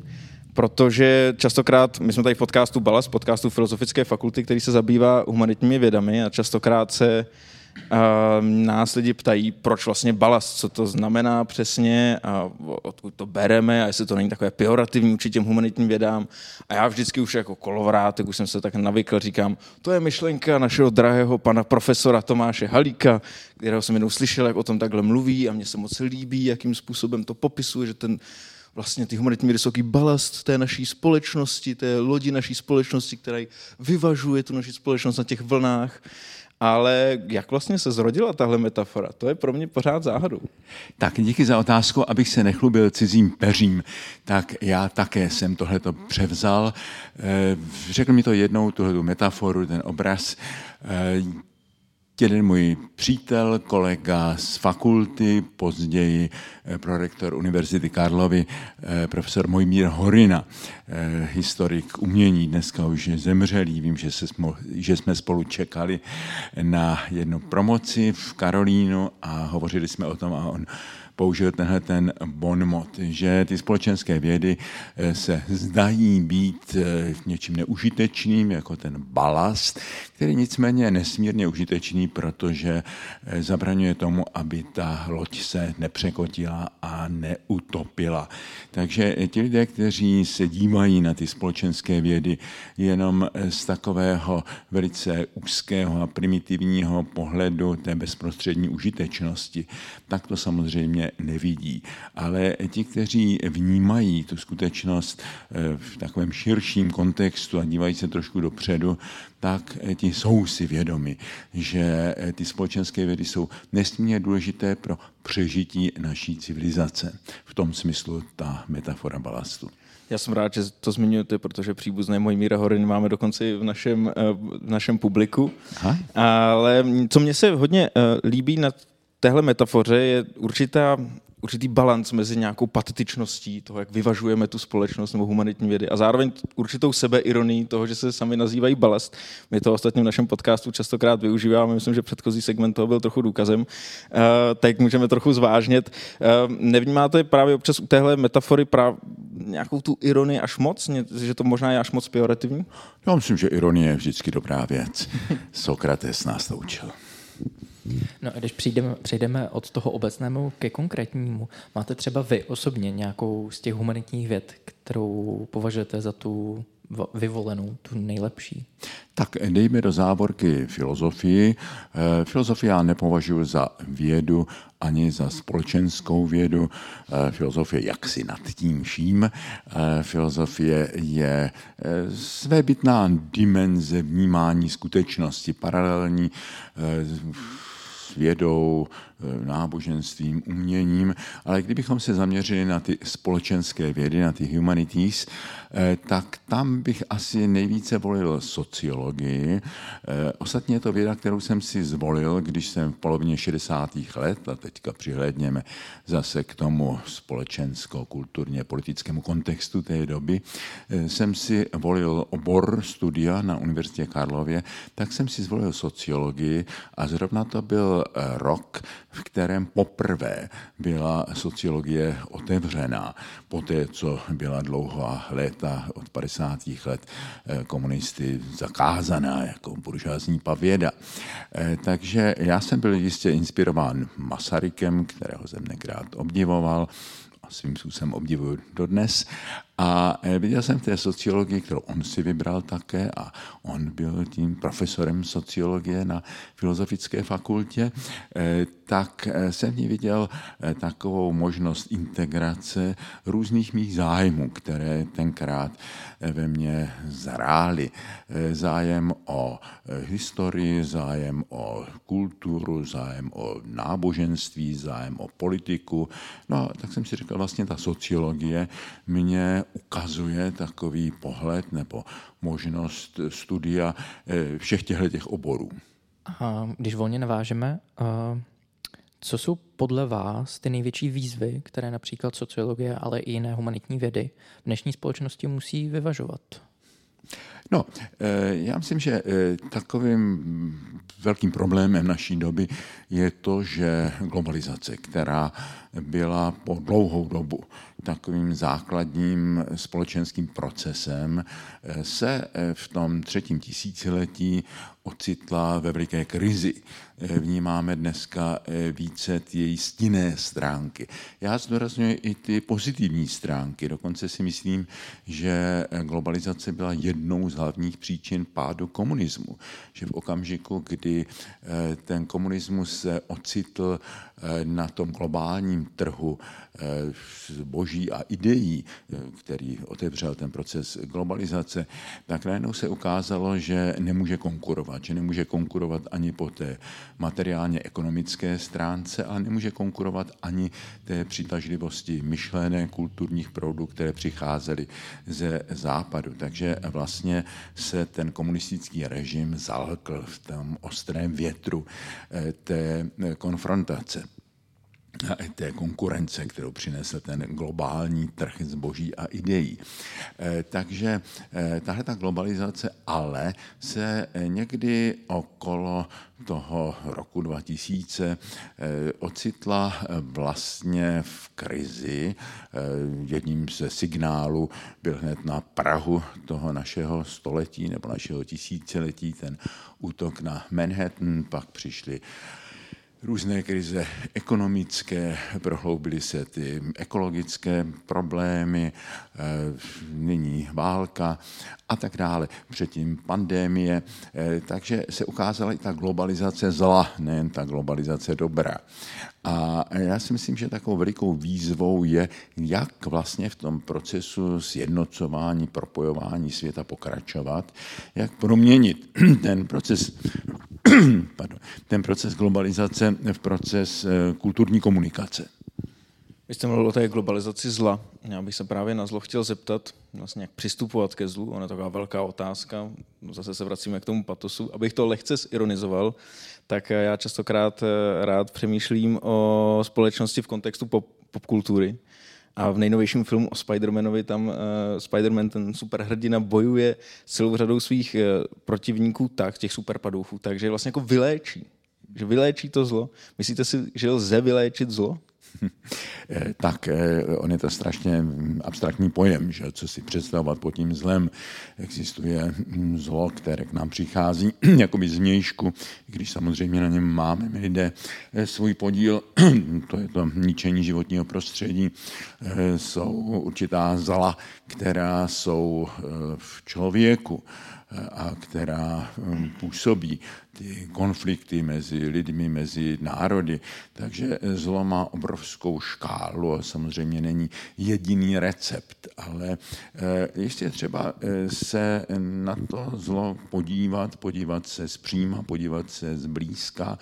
protože častokrát, my jsme tady v podcastu Balast, podcastu Filozofické fakulty, který se zabývá humanitními vědami a častokrát se nás lidi ptají, proč vlastně balast, co to znamená přesně a odkud to bereme a jestli to není takové pejorativní určitě těm humanitním vědám. A já vždycky už jako kolovrátek, už jsem se tak navykl, říkám, to je myšlenka našeho drahého pana profesora Tomáše Halíka, kterého jsem jednou slyšel, jak o tom takhle mluví a mně se moc líbí, jakým způsobem to popisuje, že ten vlastně ty humanitní vysoký balast té naší společnosti, té lodi naší společnosti, která vyvažuje tu naši společnost na těch vlnách. Ale jak vlastně se zrodila tahle metafora? To je pro mě pořád záhadou. Tak díky za otázku, abych se nechlubil cizím peřím, tak já také jsem tohleto převzal. Eh, řekl mi to jednou, tuhle metaforu, ten obraz. Jeden můj přítel, kolega z fakulty, později eh, prorektor Univerzity Karlovy, eh, profesor Mojmír Horina, eh, historik umění, dneska už je zemřelý, vím, že, se že jsme spolu čekali na jednu promoci v Karolínu a hovořili jsme o tom a on použil tenhle ten bonmot, že ty společenské vědy eh, se zdají být eh, něčím neužitečným, jako ten balast, který nicméně je nesmírně užitečný, protože eh, zabraňuje tomu, aby ta loď se nepřekotila a neutopila. Takže ti lidé, kteří se dívají na ty společenské vědy jenom z takového velice úzkého a primitivního pohledu té bezprostřední užitečnosti, tak to samozřejmě nevidí. Ale ti, kteří vnímají tu skutečnost eh, v takovém širším kontextu a dívají se trošku dopředu, tak eh, ti jsou si vědomi, že eh, ty společenské vědy jsou nesmírně důležité pro přežití naší civilizace. V tom smyslu ta metafora balastu. Já jsem rád, že to zmiňujete, protože příbuzné mojí Míra Horin máme dokonce i v našem, v našem publiku. Aha. Ale co mně se hodně líbí na téhle metafoře je určitá, určitý balans mezi nějakou patetičností toho, jak vyvažujeme tu společnost nebo humanitní vědy a zároveň určitou sebeironii toho, že se sami nazývají balast. My to ostatně v našem podcastu častokrát využíváme, myslím, že předchozí segment toho byl trochu důkazem, uh, tak můžeme trochu zvážnět. Uh, nevnímáte právě občas u téhle metafory práv, nějakou tu ironii až moc, že to možná je až moc pejorativní? Já myslím, že ironie je vždycky dobrá věc. Sokrates nás to učil. No a když přijdeme, přejdeme od toho obecnému ke konkrétnímu, máte třeba vy osobně nějakou z těch humanitních věd, kterou považujete za tu vyvolenou, tu nejlepší? Tak dejme do závorky filozofii. Eh, filozofii já nepovažuji za vědu ani za společenskou vědu. Eh, filozofie jaksi nad tím vším. Eh, filozofie je svébytná dimenze vnímání skutečnosti, paralelní vědou, eh, náboženstvím, uměním, ale kdybychom se zaměřili na ty společenské vědy, na ty humanities, eh, tak tam bych asi nejvíce volil sociologii. Ostatně je to věda, kterou jsem si zvolil, když jsem v polovině 60. let, a teďka přihlédněme zase k tomu společensko-kulturně politickému kontextu té doby, jsem si volil obor studia na Univerzitě Karlově, tak jsem si zvolil sociologii a zrovna to byl eh, rok, v kterém poprvé byla sociologie otevřená. Poté, co byla dlouhá léta od 50. let eh, komunisty zakázaná jako buržázní pavěda. Eh, takže já jsem byl jistě inspirován Masarykem, kterého jsem nekrát obdivoval, a svým způsobem obdivuju dodnes. A eh, viděl jsem v té sociologii, kterou on si vybral také a on byl tím profesorem sociologie na Filozofické fakultě, eh, tak eh, jsem v ní viděl takovou možnost integrace různých mých zájmů, které tenkrát ve mně zrály. Zájem o historii, zájem o kulturu, zájem o náboženství, zájem o politiku. No tak jsem si říkal, vlastně ta sociologie mě ukazuje takový pohled nebo možnost studia eh, všech těchto těch oborů. A když volně navážeme, co jsou podle vás ty největší výzvy, které například sociologie, ale i jiné humanitní vědy v dnešní společnosti musí vyvažovat? No, eh, já myslím, že eh, takovým velkým problémem naší doby je to, že globalizace, která byla po dlouhou dobu takovým základním společenským procesem, eh, se v tom třetím tisíciletí ocitla ve veliké krizi. Eh, vnímáme dneska eh, více její stinné stránky. Já zdůraznuju i ty pozitivní stránky. Dokonce si myslím, že globalizace byla jednou z hlavních příčin pádu komunismu. Že v okamžiku, kdy eh, ten komunismus se ocitl na tom globálním trhu boží a ideí, který otevřel ten proces globalizace, tak najednou se ukázalo, že nemůže konkurovat, že nemůže konkurovat ani po té materiálně ekonomické stránce, ale nemůže konkurovat ani té přitažlivosti myšlené kulturních proudů, které přicházely ze západu. Takže vlastně se ten komunistický režim zalkl v tom ostrém větru eh, té konfrontace té konkurence, kterou přinesl ten globální trh zboží a ideí. Eh, takže eh, tahle ta globalizace ale se někdy okolo toho roku 2000 eh, ocitla vlastně v krizi. Jedním ze signálů byl hned na Prahu toho našeho století nebo našeho tisíciletí ten útok na Manhattan, pak přišli různé krize ekonomické, prohloubily se ty ekologické problémy, eh, nyní válka a tak dále. Předtím pandémie, eh, takže se ukázala i ta globalizace zla, nejen ta globalizace dobrá. A já si myslím, že takovou velikou výzvou je, jak vlastně v tom procesu sjednocování, propojování světa pokračovat, jak proměnit ten proces, ten proces globalizace v proces eh, kulturní komunikace. Vy jste mluvil o té globalizaci zla. Já bych se právě na zlo chtěl zeptat, vlastně jak přistupovat ke zlu. Ona je taková velká otázka. Zase se vracíme k tomu patosu. Abych to lehce ironizoval, tak já častokrát eh, rád přemýšlím o společnosti v kontextu pop, popkultury. A v nejnovějším filmu o Spider-Manovi tam uh, Spider-Man, ten superhrdina, bojuje s celou řadou svých uh, protivníků tak, těch superpadoufů, takže vlastně jako vyléčí. Že vyléčí to zlo. Myslíte si, že lze vyléčit zlo? Eh, tak eh, on je to strašně abstraktní pojem, že co si představovat pod tím zlem. Existuje hm, zlo, které k nám přichází jakoby zvnějšku, když samozřejmě na něm máme my lidé eh, svůj podíl, to je to ničení životního prostředí, jsou určitá zla, která jsou v člověku a která hm, působí ty konflikty mezi lidmi, mezi národy. Takže zlo má obrovskou škálu a samozřejmě není jediný recept, ale ještě třeba se na to zlo podívat, podívat se zpříma, podívat se zblízka,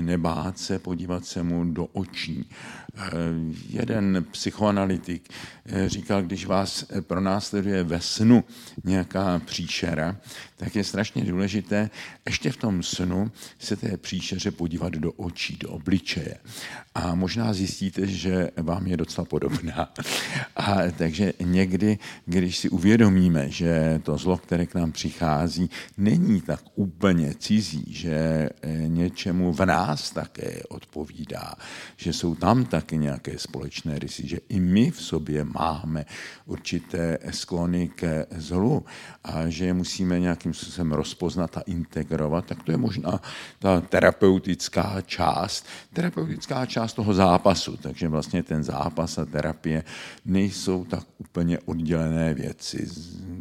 nebát se, podívat se mu do očí. Jeden psychoanalytik říkal, když vás pronásleduje ve snu nějaká příšera, tak je strašně důležité ještě v tom snu se té příšeře podívat do očí, do obličeje. A možná zjistíte, že vám je docela podobná. A takže někdy, když si uvědomíme, že to zlo, které k nám přichází, není tak úplně cizí, že něčemu v nás také odpovídá, že jsou tam taky nějaké společné rysy, že i my v sobě máme určité sklony ke zlu a že je musíme nějakým způsobem rozpoznat a integrovat, tak to je možná ta terapeutická část, terapeutická část toho zápasu. Takže vlastně ten zápas a terapie nejsou tak úplně oddělené věci.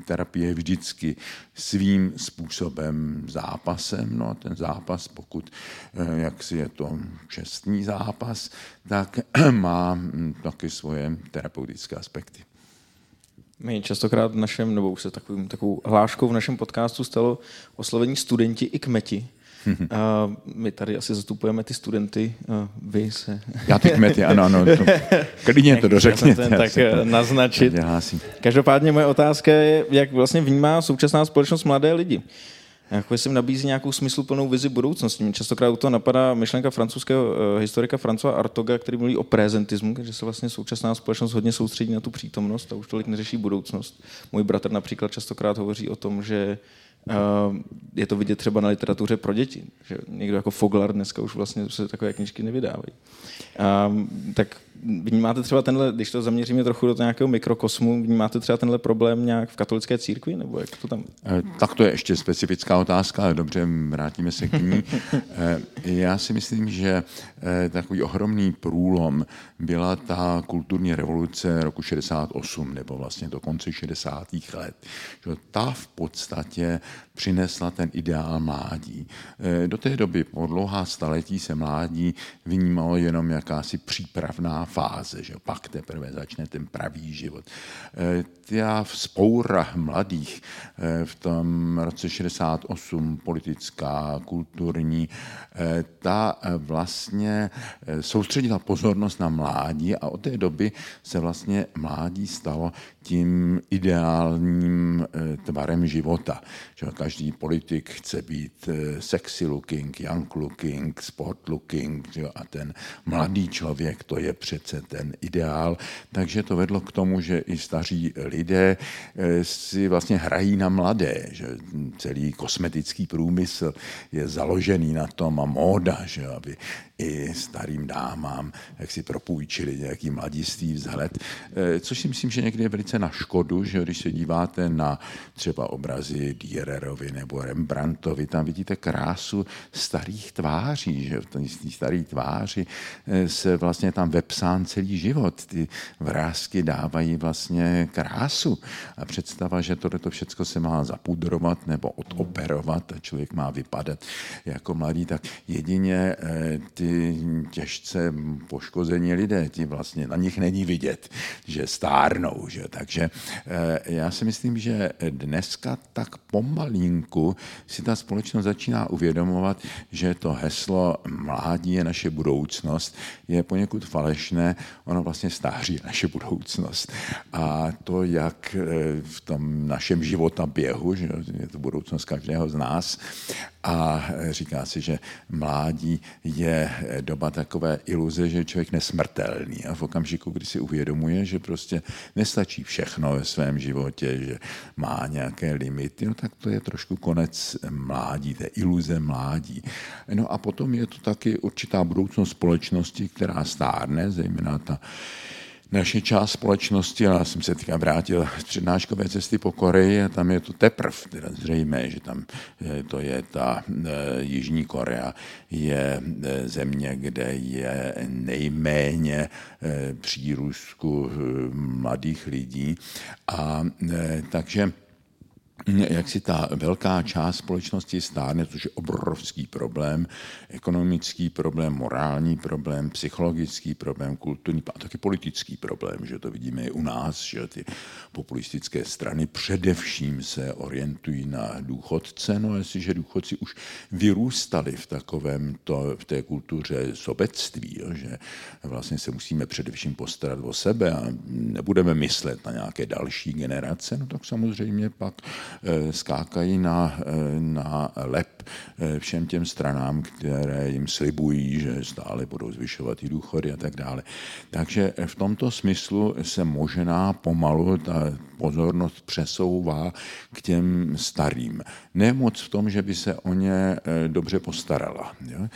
Terapie je vždycky svým způsobem zápasem. No a ten zápas, pokud eh, jak si je to čestný zápas, tak má hm, taky svoje terapeutické aspekty. My častokrát v našem, nebo už se takovým, takovou hláškou v našem podcastu stalo oslovení studenti i kmeti. A my tady asi zastupujeme ty studenty, vy se... Já ty kmety, ano, ano. To, klidně to dořekněte. tak to naznačit. Každopádně moje otázka je, jak vlastně vnímá současná společnost mladé lidi jako jestli nabízí nějakou smysluplnou vizi budoucnosti. Mě častokrát u toho napadá myšlenka francouzského uh, historika Francois Artoga, který mluví o prezentismu, že se vlastně současná společnost hodně soustředí na tu přítomnost a už tolik neřeší budoucnost. Můj bratr například častokrát hovoří o tom, že Uh, je to vidět třeba na literatuře pro děti, že někdo jako Foglar dneska už vlastně se takové knižky nevydávají. Uh, tak vnímáte třeba tenhle, když to zaměříme trochu do nějakého mikrokosmu, vnímáte třeba tenhle problém nějak v katolické církvi, nebo jak to tam? Eh, tak to je ještě specifická otázka, ale dobře, vrátíme se k ní. Eh, já si myslím, že eh, takový ohromný průlom byla ta kulturní revoluce roku 68, nebo vlastně do konce 60. let. Ta v podstatě přinesla ten ideál mládí. Do té doby po dlouhá staletí se mládí vnímalo jenom jakási přípravná fáze, že pak teprve začne ten pravý život. E, ta spoura mladých e, v tom roce 68, politická, kulturní, e, ta vlastně soustředila pozornost na mládí a od té doby se vlastně mládí stalo tím ideálním tvarem života. Že každý politik chce být sexy looking, young looking, sport looking že a ten mladý člověk to je před přece ten ideál. Takže to vedlo k tomu, že i staří lidé eh, si vlastně hrají na mladé, že celý kosmetický průmysl je založený na tom a móda, že aby i starým dámám, jak si propůjčili nějaký mladistý vzhled, eh, což si myslím, že někdy je velice na škodu, že když se díváte na třeba obrazy Diererovi nebo Rembrandtovi, tam vidíte krásu starých tváří, že v té staré tváři eh, se vlastně tam vepsán celý život. Ty vrázky dávají vlastně krásu a představa, že tohle všechno se má zapudrovat nebo odoperovat a člověk má vypadat jako mladý, tak jedině eh, ty těžce poškození lidé, ti vlastně na nich není vidět, že stárnou. Že? Takže eh, já si myslím, že dneska tak pomalinku si ta společnost začíná uvědomovat, že to heslo mládí je naše budoucnost je poněkud falešné, ono vlastně stáří naše budoucnost. A to, jak eh, v tom našem života běhu, že je to budoucnost každého z nás, a říká si, že mládí je doba takové iluze, že je člověk nesmrtelný. A v okamžiku, kdy si uvědomuje, že prostě nestačí všechno ve svém životě, že má nějaké limity, no tak to je trošku konec mládí, té iluze mládí. No a potom je to taky určitá budoucnost společnosti, která stárne, zejména ta naše část společnosti, já jsem se teďka vrátil z přednáškové cesty po Koreji a tam je to teprv, teda zřejmé, že tam eh, to je ta e, Jižní Korea, je e, země, kde je nejméně e, přírůstku mladých lidí. A e, takže jak si ta velká část společnosti stárne, což je obrovský problém, ekonomický problém, morální problém, psychologický problém, kulturní a taky politický problém, že to vidíme i u nás, že ty populistické strany především se orientují na důchodce, no jestliže důchodci už vyrůstali v takovém to, v té kultuře sobectví, jo, že vlastně se musíme především postarat o sebe a nebudeme myslet na nějaké další generace, no tak samozřejmě pak skákají na, eh, na lep eh, všem těm stranám, které jim slibují, že stále budou zvyšovat i důchody a tak dále. Takže v tomto smyslu se možná pomalu ta pozornost přesouvá k těm starým. Ne moc v tom, že by se o ně dobře postarala, jo?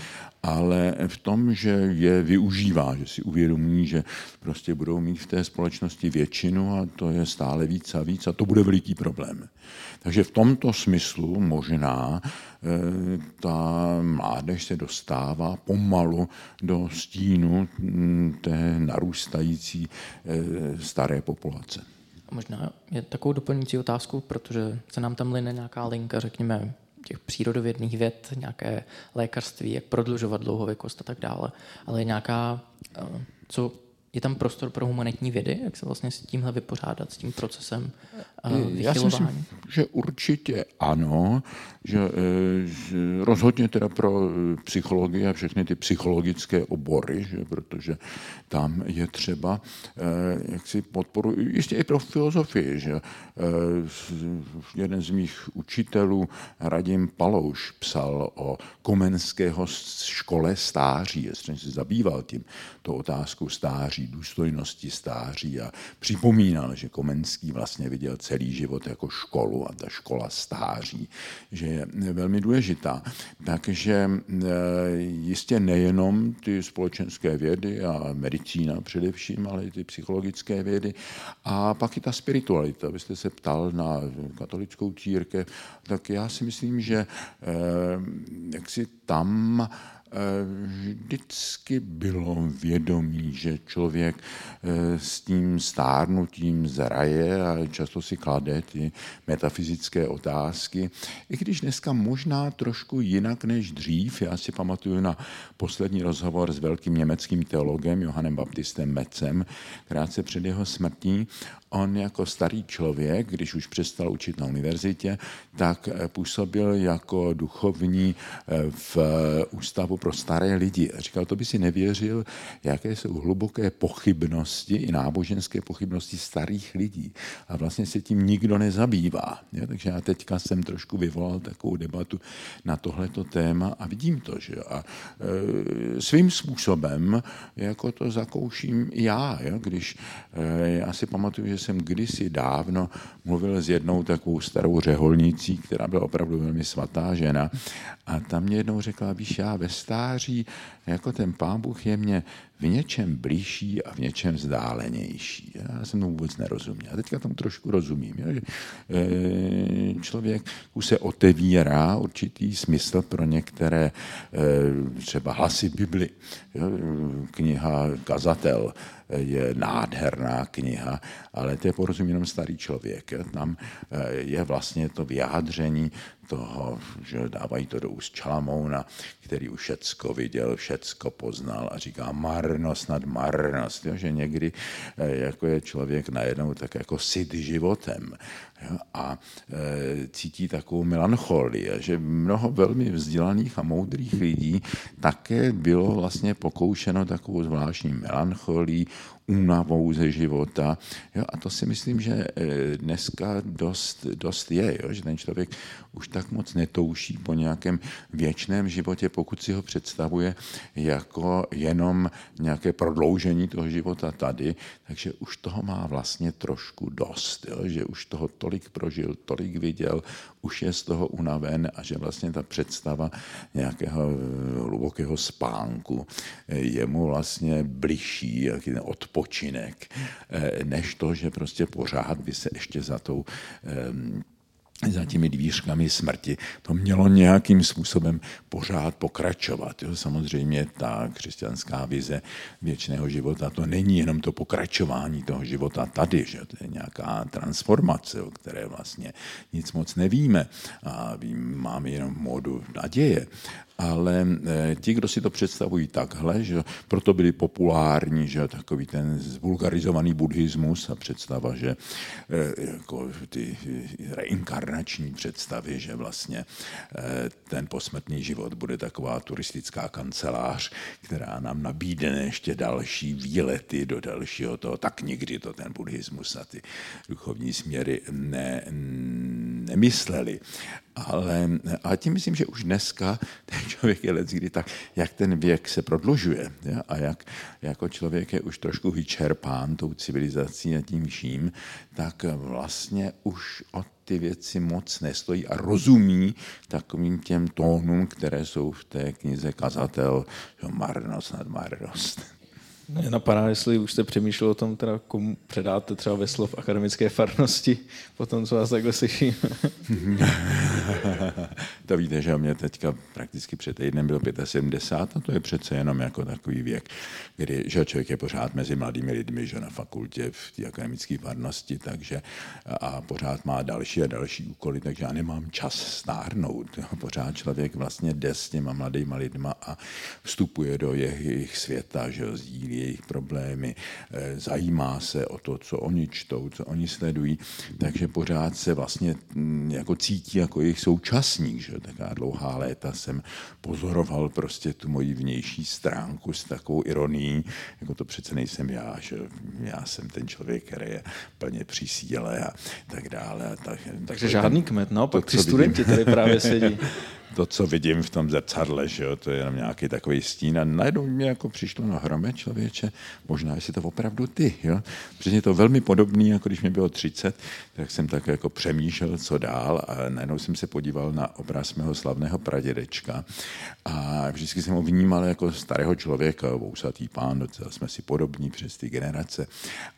Ale v tom, že je využívá, že si uvědomí, že prostě budou mít v té společnosti většinu a to je stále víc a víc a to bude veliký problém. Takže v tomto smyslu možná eh, ta mládež se dostává pomalu do stínu hm, té narůstající eh, staré populace. Možná je takovou doplňující otázku, protože se nám tam line nějaká linka, řekněme, těch přírodovědných věd, nějaké lékařství, jak prodlužovat dlouhověkost a tak dále, ale je nějaká, eh, co je tam prostor pro humanitní vědy, jak se vlastně s tímhle vypořádat, s tím procesem uh, Já si myslím, že určitě ano, že, eh, že rozhodně teda pro eh, psychologii a všechny ty psychologické obory, že, protože tam je třeba jak si podporu, jistě i pro filozofii, že jeden z mých učitelů Radim Palouš psal o komenského škole stáří, jestli se zabýval tím, to otázkou stáří, důstojnosti stáří a připomínal, že Komenský vlastně viděl celý život jako školu a ta škola stáří, že je velmi důležitá. Takže e, jistě nejenom ty společenské vědy a medicína především, ale i ty psychologické vědy a pak i ta spiritualita. Vy jste se ptal na katolickou církev, tak já si myslím, že e, jak si tam vždycky bylo vědomí, že člověk eh, s tím stárnutím zraje a často si klade ty metafyzické otázky. I když dneska možná trošku jinak než dřív, já si pamatuju na poslední rozhovor s velkým německým teologem Johannem Baptistem Mecem, krátce před jeho smrtí, on jako starý člověk, když už přestal učit na univerzitě, tak eh, působil jako duchovní eh, v ústavu pro staré lidi. Říkal, to by si nevěřil, jaké jsou hluboké pochybnosti, i náboženské pochybnosti starých lidí. A vlastně se tím nikdo nezabývá. Je? Takže já teďka jsem trošku vyvolal takovou debatu na tohleto téma a vidím to, že a e, svým způsobem jako to zakouším já, když e, já si pamatuju, že jsem kdysi dávno mluvil s jednou takovou starou řeholnicí, která byla opravdu velmi svatá žena. A tam mě jednou řekla, víš, já ve stáří, jako ten pán Bůh je mě v něčem blížší a v něčem vzdálenější. Já jsem tomu vůbec nerozuměl. A teďka tomu trošku rozumím. Jo? Že, e, člověk už se otevírá určitý smysl pro některé e, třeba hlasy Bibli. Jo? Kniha Kazatel je nádherná kniha, ale to je porozumí jenom starý člověk. Tam e, je vlastně to vyjádření toho, že dávají to do úst Čalamouna, který už všecko viděl, všecko poznal a říká marnost nad marnost, jo, že někdy eh, jako je člověk najednou tak jako sid životem jo, a e, cítí takovou melancholii, že mnoho velmi vzdělaných a moudrých lidí také bylo vlastně pokoušeno takovou zvláštní melancholii, únavou ze života. Jo, a to si myslím, že eh, dneska dost, dost je, jo, že ten člověk už tak moc netouší po nějakém věčném životě, pokud si ho představuje jako jenom nějaké prodloužení toho života tady, takže už toho má vlastně trošku dost, jo, že už toho tolik prožil, tolik viděl, už je z toho unaven a že vlastně ta představa nějakého eh, hlubokého spánku eh, je mu vlastně bližší, jaký ten odpočinek, eh, než to, že prostě pořád by se ještě za tou za těmi dvířkami smrti, to mělo nějakým způsobem pořád pokračovat. Jo. Samozřejmě ta křesťanská vize věčného života, to není jenom to pokračování toho života tady, že to je nějaká transformace, o které vlastně nic moc nevíme a máme jenom módu naděje ale eh, ti, kdo si to představují takhle, že proto byli populární, že takový ten zvulgarizovaný buddhismus a představa, že eh, jako ty reinkarnační představy, že vlastně eh, ten posmrtný život bude taková turistická kancelář, která nám nabídne ještě další výlety do dalšího toho, tak nikdy to ten buddhismus a ty duchovní směry ne, nemysleli. Ale a tím myslím, že už dneska ten člověk je let kdy tak, jak ten věk se prodlužuje ja? a jak jako člověk je už trošku vyčerpán tou civilizací a tím vším, tak vlastně už o ty věci moc nestojí a rozumí takovým těm tónům, které jsou v té knize Kazatel, že marnost nad marnost. Mě napadá, jestli už jste přemýšlel o tom, teda komu předáte třeba ve slov akademické farnosti, po tom, co vás takhle slyším. to víte, že mě teďka prakticky před týdnem byl 75 a to je přece jenom jako takový věk, kdy že člověk je pořád mezi mladými lidmi, že na fakultě v té akademické farnosti, takže a pořád má další a další úkoly, takže já nemám čas stárnout. Pořád člověk vlastně jde s těma mladýma lidma a vstupuje do jejich světa, že sdílí jejich problémy, eh, zajímá se o to, co oni čtou, co oni sledují, takže pořád se vlastně mm, jako cítí jako jejich současník. Že? Taká dlouhá léta jsem pozoroval prostě tu moji vnější stránku s takovou ironií, jako to přece nejsem já, že já jsem ten člověk, který je plně při síle a tak dále. A tak, Takže žádný kmet, no, pak ty studenti tady právě sedí. to, co vidím v tom zrcadle, že jo, to je jenom nějaký takový stín a najednou mě jako přišlo na hrome člověče, možná jestli to opravdu ty, jo. Je to velmi podobný, jako když mi bylo 30, tak jsem tak jako přemýšlel, co dál a najednou jsem se podíval na obraz mého slavného pradědečka a vždycky jsem ho vnímal jako starého člověka, vousatý pán, docela jsme si podobní přes ty generace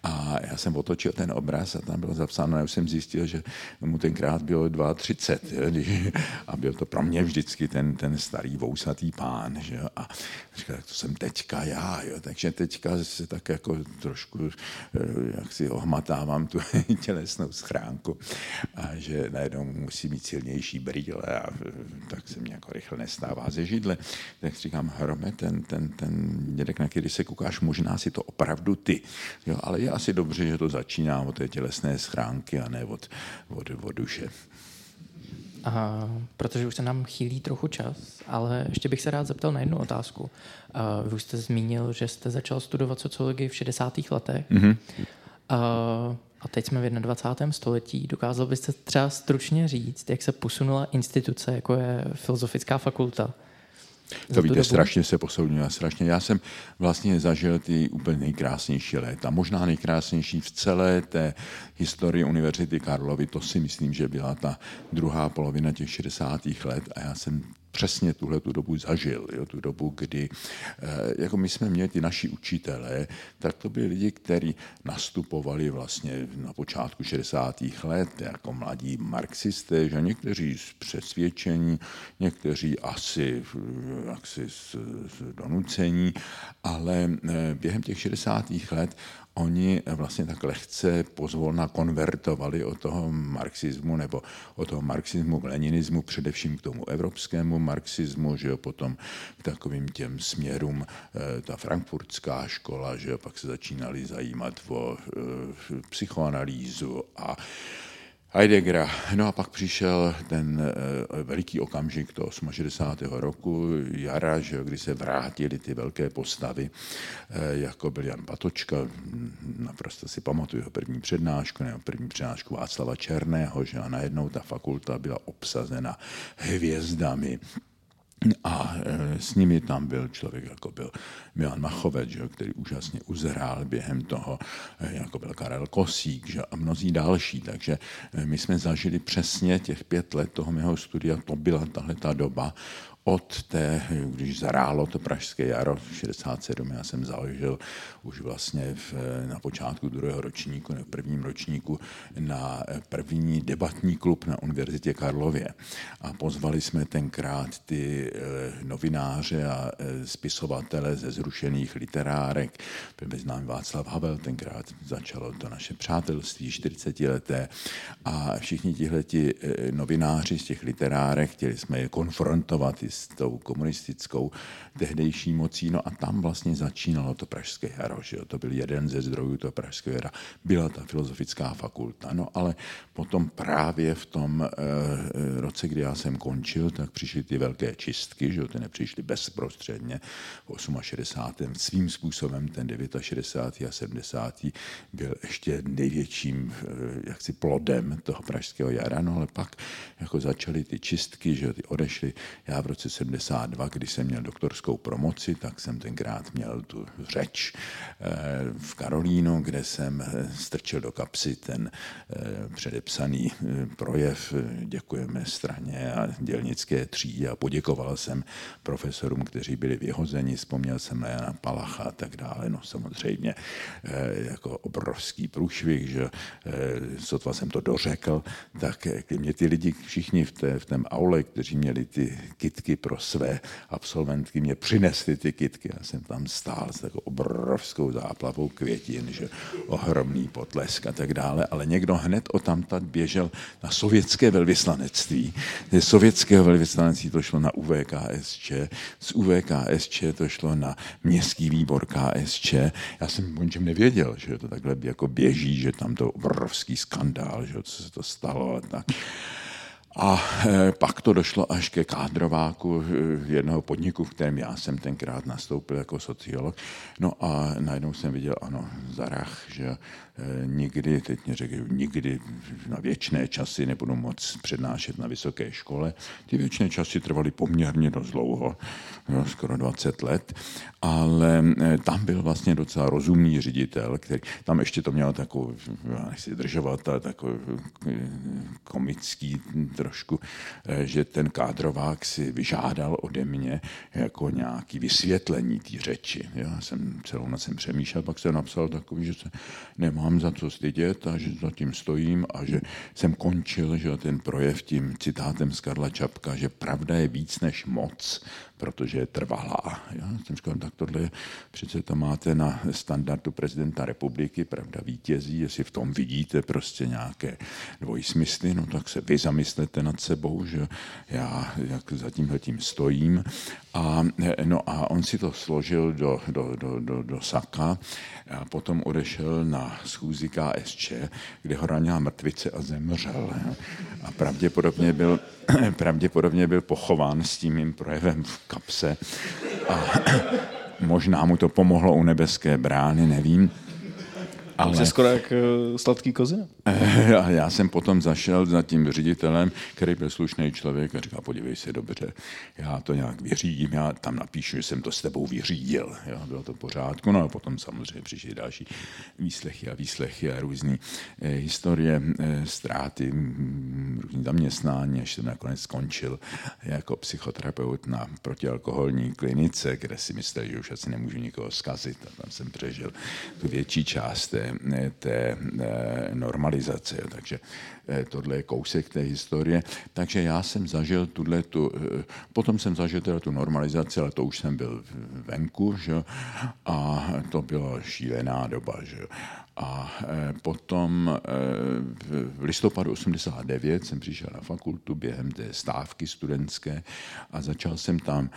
a já jsem otočil ten obraz a tam bylo zapsáno, já jsem zjistil, že mu tenkrát bylo 32 jo, a byl to pro mě vždycky ten, ten starý vousatý pán, že jo? a říkal, to jsem teďka já, jo? takže teďka se tak jako trošku, eh, jak si ohmatávám tu tělesnou schránku a že najednou musí mít silnější brýle a eh, tak se mě jako rychle nestává ze židle. Tak říkám, Hrome, ten, ten, ten dědek, na který se koukáš, možná si to opravdu ty. Jo, ale je asi dobře, že to začíná od té tělesné schránky a ne od, od, od duše. A, protože už se nám chýlí trochu čas, ale ještě bych se rád zeptal na jednu otázku. A, vy už jste zmínil, že jste začal studovat sociologii v 60. letech. Mm-hmm. A, a teď jsme v 21. století. Dokázal byste třeba stručně říct, jak se posunula instituce, jako je Filozofická fakulta, to víte, dobu? strašně se posoudila, strašně. Já jsem vlastně zažil ty úplně nejkrásnější léta, možná nejkrásnější v celé té historii Univerzity Karlovy. To si myslím, že byla ta druhá polovina těch 60. let a já jsem přesně tuhle tu dobu zažil, jo, tu dobu, kdy eh, jako my jsme měli ty naši učitelé, tak to byli lidi, kteří nastupovali vlastně na počátku 60. let jako mladí marxisté, že někteří z přesvědčení, někteří asi jaksi z, z donucení, ale eh, během těch 60. let oni vlastně tak lehce pozvolna konvertovali od toho marxismu nebo od toho marxismu k leninismu, především k tomu evropskému marxismu, že jo, potom k takovým těm směrům, eh, ta frankfurtská škola, že jo, pak se začínali zajímat o eh, psychoanalýzu a Heideggera. No a pak přišel ten uh, veliký okamžik toho 68. roku, jara, že, kdy se vrátili ty velké postavy, uh, jako byl Jan Patočka, naprosto si pamatuju jeho první přednášku, nebo první přednášku Václava Černého, že a najednou ta fakulta byla obsazena hvězdami, a e, s nimi tam byl člověk, jako byl Milan Machovec, že, který úžasně uzrál během toho, e, jako byl Karel Kosík že, a mnozí další. Takže e, my jsme zažili přesně těch pět let toho mého studia, to byla tahle ta doba od té, když zarálo to pražské jaro 67, já jsem založil už vlastně v, na počátku druhého ročníku, ne v prvním ročníku, na první debatní klub na Univerzitě Karlově. A pozvali jsme tenkrát ty eh, novináře a eh, spisovatele ze zrušených literárek. Byl mezi námi Václav Havel, tenkrát začalo to naše přátelství 40 leté a všichni tihleti eh, novináři z těch literárek, chtěli jsme je konfrontovat tou komunistickou tehdejší mocí, no a tam vlastně začínalo to Pražské jaro, že jo? to byl jeden ze zdrojů toho Pražského jara, byla ta filozofická fakulta, no ale potom právě v tom e, roce, kdy já jsem končil, tak přišly ty velké čistky, že jo? ty nepřišly bezprostředně v 68. Svým způsobem ten 69. a 70. byl ještě největším eh, jaksi plodem toho Pražského jara, no ale pak jako začaly ty čistky, že ty odešly. Já v roce 72, když jsem měl doktorskou promoci, tak jsem tenkrát měl tu řeč eh, v Karolínu, kde jsem eh, strčil do kapsy ten eh, předepsaný projev Děkujeme straně a dělnické třídě a poděkoval jsem profesorům, kteří byli vyhozeni, vzpomněl jsem na Jana Palacha a tak dále. No samozřejmě jako obrovský průšvih, že sotva jsem to dořekl, tak mě ty lidi všichni v, té, v tom aule, kteří měli ty kitky pro své absolventky, mě přinesli ty kitky. Já jsem tam stál s takovou obrovskou záplavou květin, že ohromný potlesk a tak dále, ale někdo hned o tamtat běžel na sovětské velvyslanectví. Ze sovětského velvyslanectví to šlo na UVKSČ, z UVKSČ to šlo na městský výbor KSČ. Já jsem o ničem nevěděl, že to takhle jako běží, že tam to obrovský skandál, že co se to stalo a tak. A e, pak to došlo až ke kádrováku e, jednoho podniku, v kterém já jsem tenkrát nastoupil jako sociolog. No a najednou jsem viděl, ano, Zarach, že nikdy, teď mě řekl, nikdy na věčné časy nebudu moc přednášet na vysoké škole. Ty věčné časy trvaly poměrně dost dlouho, no, skoro 20 let, ale eh, tam byl vlastně docela rozumný ředitel, který tam ještě to měl takový, nechci držovat, ale takový eh, komický trošku, že ten kádrovák si vyžádal ode mě jako nějaký vysvětlení té řeči. Já jsem celou noc jsem přemýšlel, pak jsem napsal takový, že se nemá mám za co stydět a že za tím stojím a že jsem končil že ten projev tím citátem z Karla Čapka, že pravda je víc než moc protože je trvalá. Já jsem říkal, tak tohle přece to máte na standardu prezidenta republiky, pravda vítězí, jestli v tom vidíte prostě nějaké dvojsmysly, no tak se vy zamyslete nad sebou, že já jak za tímhle tím stojím. A, no a on si to složil do, do, do, do, do saka a potom odešel na schůzi KSČ, kde ho ranila mrtvice a zemřel. A pravděpodobně byl, pravděpodobně byl pochován s tím mým projevem v kapse a možná mu to pomohlo u nebeské brány, nevím. Ale... Jsi skoro jak uh, sladký kozina. A já jsem potom zašel za tím ředitelem, který byl slušný člověk a říkal, podívej se dobře, já to nějak vyřídím, já tam napíšu, že jsem to s tebou vyřídil. Jo, bylo to v pořádku, no a potom samozřejmě přišly další výslechy a výslechy a různé eh, historie, eh, ztráty, mm, různý zaměstnání, až jsem nakonec skončil jako psychoterapeut na protialkoholní klinice, kde si myslel, že už asi nemůžu nikoho zkazit a tam jsem přežil tu větší část té, té eh, normalizace. Takže eh, tohle je kousek té historie. Takže já jsem zažil tuhle tu, eh, potom jsem zažil teda tu normalizaci, ale to už jsem byl venku, že? a to byla šílená doba. Že? A e, potom e, v listopadu 89 jsem přišel na fakultu během té stávky studentské a začal jsem tam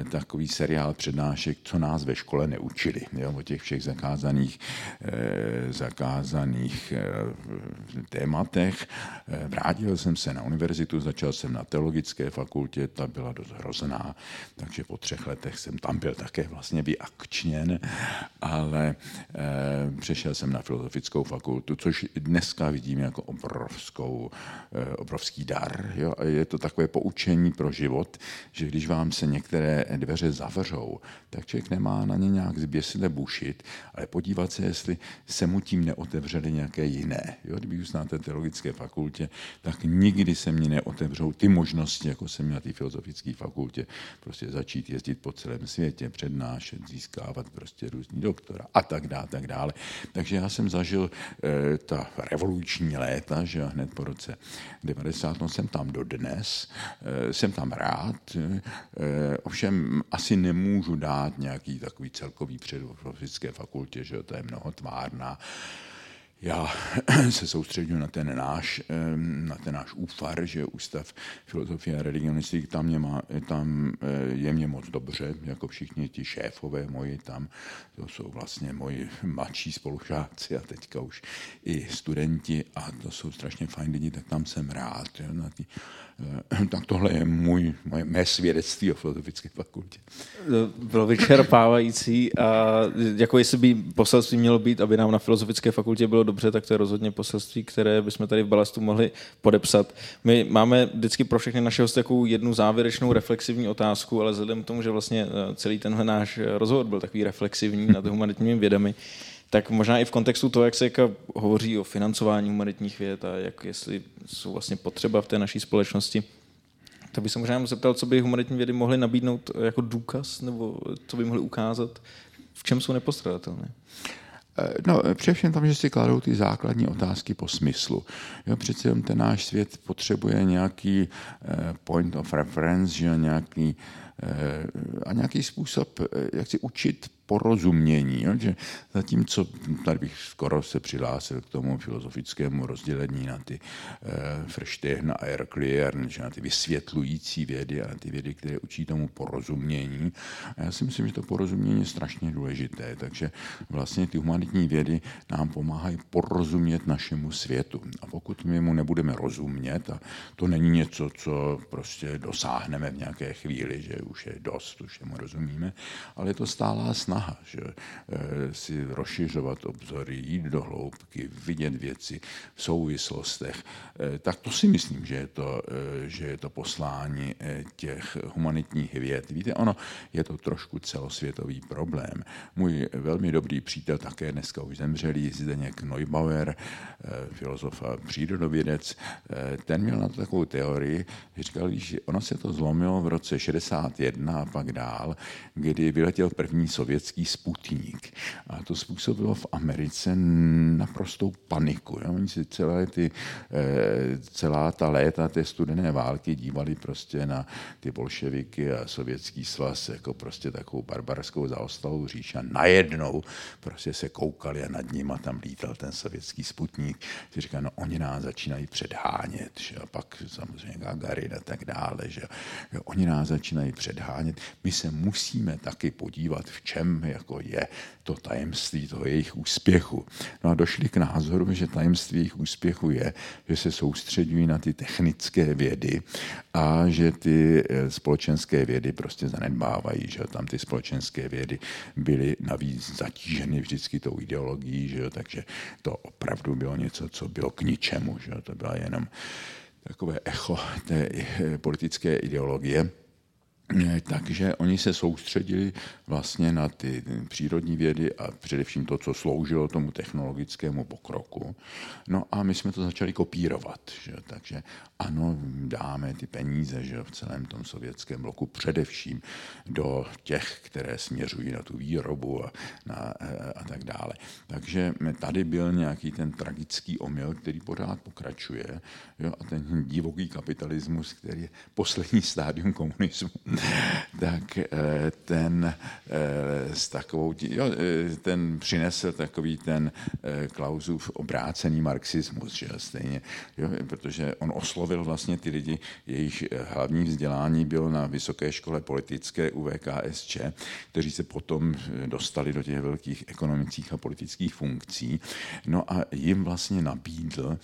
e, takový seriál přednášek, co nás ve škole neučili, jo, o těch všech zakázaných, zakázaných tématech. Vrátil jsem se na univerzitu, začal jsem na teologické fakultě, ta byla dost hrozná, takže po třech letech jsem tam byl také vlastně vyakčněn, ale přešel jsem na filozofickou fakultu, což dneska vidím jako obrovskou, eh, obrovský dar. Jo? A je to takové poučení pro život, že když vám se některé dveře zavřou, tak člověk nemá na ně nějak zběsile bušit, ale podívat se, jestli se mu tím neotevřely nějaké jiné. Jo? Když znáte teologické fakultě, tak nikdy se mi neotevřou ty možnosti, jako jsem měl na té filozofické fakultě, prostě začít jezdit po celém světě, přednášet, získávat prostě různý doktora a tak dále, tak dále. Takže já jsem zažil e, ta revoluční léta, že hned po roce 90, no jsem tam dodnes, e, jsem tam rád, e, ovšem asi nemůžu dát nějaký takový celkový předfilozofické fakultě, že to je mnoho tvárná já se soustředím na ten náš, na ten náš úfar, že Ústav filozofie a religionistiky, tam, mě má, tam eh, je mě moc dobře, jako všichni ti šéfové moji tam, to jsou vlastně moji mladší spolužáci a teďka už i studenti a to jsou strašně fajn lidi, tak tam jsem rád. Jo, na tý, tak tohle je můj, moje, mé svědectví o filozofické fakultě. Bylo vyčerpávající a jako jestli by poselství mělo být, aby nám na filozofické fakultě bylo dobře, tak to je rozhodně poselství, které bychom tady v Balastu mohli podepsat. My máme vždycky pro všechny naše hosty takovou jednu závěrečnou reflexivní otázku, ale vzhledem k tomu, že vlastně eh, celý tenhle náš rozhovor byl takový reflexivní nad humanitními vědami, tak možná i v kontextu toho, jak se jako hovoří o financování humanitních věd a jak jestli jsou vlastně potřeba v té naší společnosti, tak bych se možná zeptal, co by humanitní vědy mohly nabídnout jako důkaz, nebo co by mohly ukázat, v čem jsou nepostradatelné. Eh, no, především tam, že si kladou ty základní otázky po smyslu. Jo, přece ten náš svět potřebuje nějaký eh, point of reference, že nějaký a nějaký způsob, jak si učit porozumění. Jo? Že zatímco, tady bych skoro se přihlásil k tomu filozofickému rozdělení na ty uh, Verstehen a Erklären, že na ty vysvětlující vědy a na ty vědy, které učí tomu porozumění. A já si myslím, že to porozumění je strašně důležité, takže vlastně ty humanitní vědy nám pomáhají porozumět našemu světu. A pokud my mu nebudeme rozumět, a to není něco, co prostě dosáhneme v nějaké chvíli, že už je dost, už mu rozumíme, ale je to stálá snaha že eh, si rozšiřovat obzory, jít do hloubky, vidět věci v souvislostech, eh, tak to si myslím, že je to, eh, že je to poslání těch humanitních věd. Víte, ono je to trošku celosvětový problém. Můj velmi dobrý přítel, také dneska už zemřelý, Zdeněk Neubauer, filozof a přírodovědec, ten měl na to takovou teorii, říkal, že ono se to zlomilo v roce 61 a pak dál, kdy vyletěl první sovět sovětský sputník. A to způsobilo v Americe naprostou paniku. Jo? Oni si celé ty, eh, celá ta léta té studené války dívali prostě na ty bolševiky a sovětský svaz jako prostě takovou barbarskou zaostalou říš a najednou prostě se koukali a nad nimi tam lítal ten sovětský sputník. Si říká, no oni nás začínají předhánět, že? a pak samozřejmě Gagarin a tak dále, že jo? oni nás začínají předhánět. My se musíme taky podívat, v čem jako je to tajemství toho jejich úspěchu. No a došli k názoru, že tajemství jejich úspěchu je, že se soustředují na ty technické vědy a že ty eh, společenské vědy prostě zanedbávají, že tam ty společenské vědy byly navíc zatíženy vždycky tou ideologií, že takže to opravdu bylo něco, co bylo k ničemu, že to byla jenom takové echo té eh, politické ideologie. Eh, takže oni se soustředili vlastně na ty přírodní vědy a především to, co sloužilo tomu technologickému pokroku. No a my jsme to začali kopírovat. Že? Takže ano, dáme ty peníze že v celém tom sovětském bloku především do těch, které směřují na tu výrobu a, na, eh, a tak dále. Takže tady byl nějaký ten tragický omyl, který pořád pokračuje jo? a ten divoký kapitalismus, který je poslední stádium komunismu tak eh, ten eh, s takovou, jo, eh, ten přinesl takový ten Klausův obrácený marxismus, že stejně, jo, protože on oslovil vlastně ty lidi, jejich hlavní vzdělání bylo na Vysoké škole politické UVKSČ, kteří se potom dostali do těch velkých ekonomických a politických funkcí. No a jim vlastně nabídl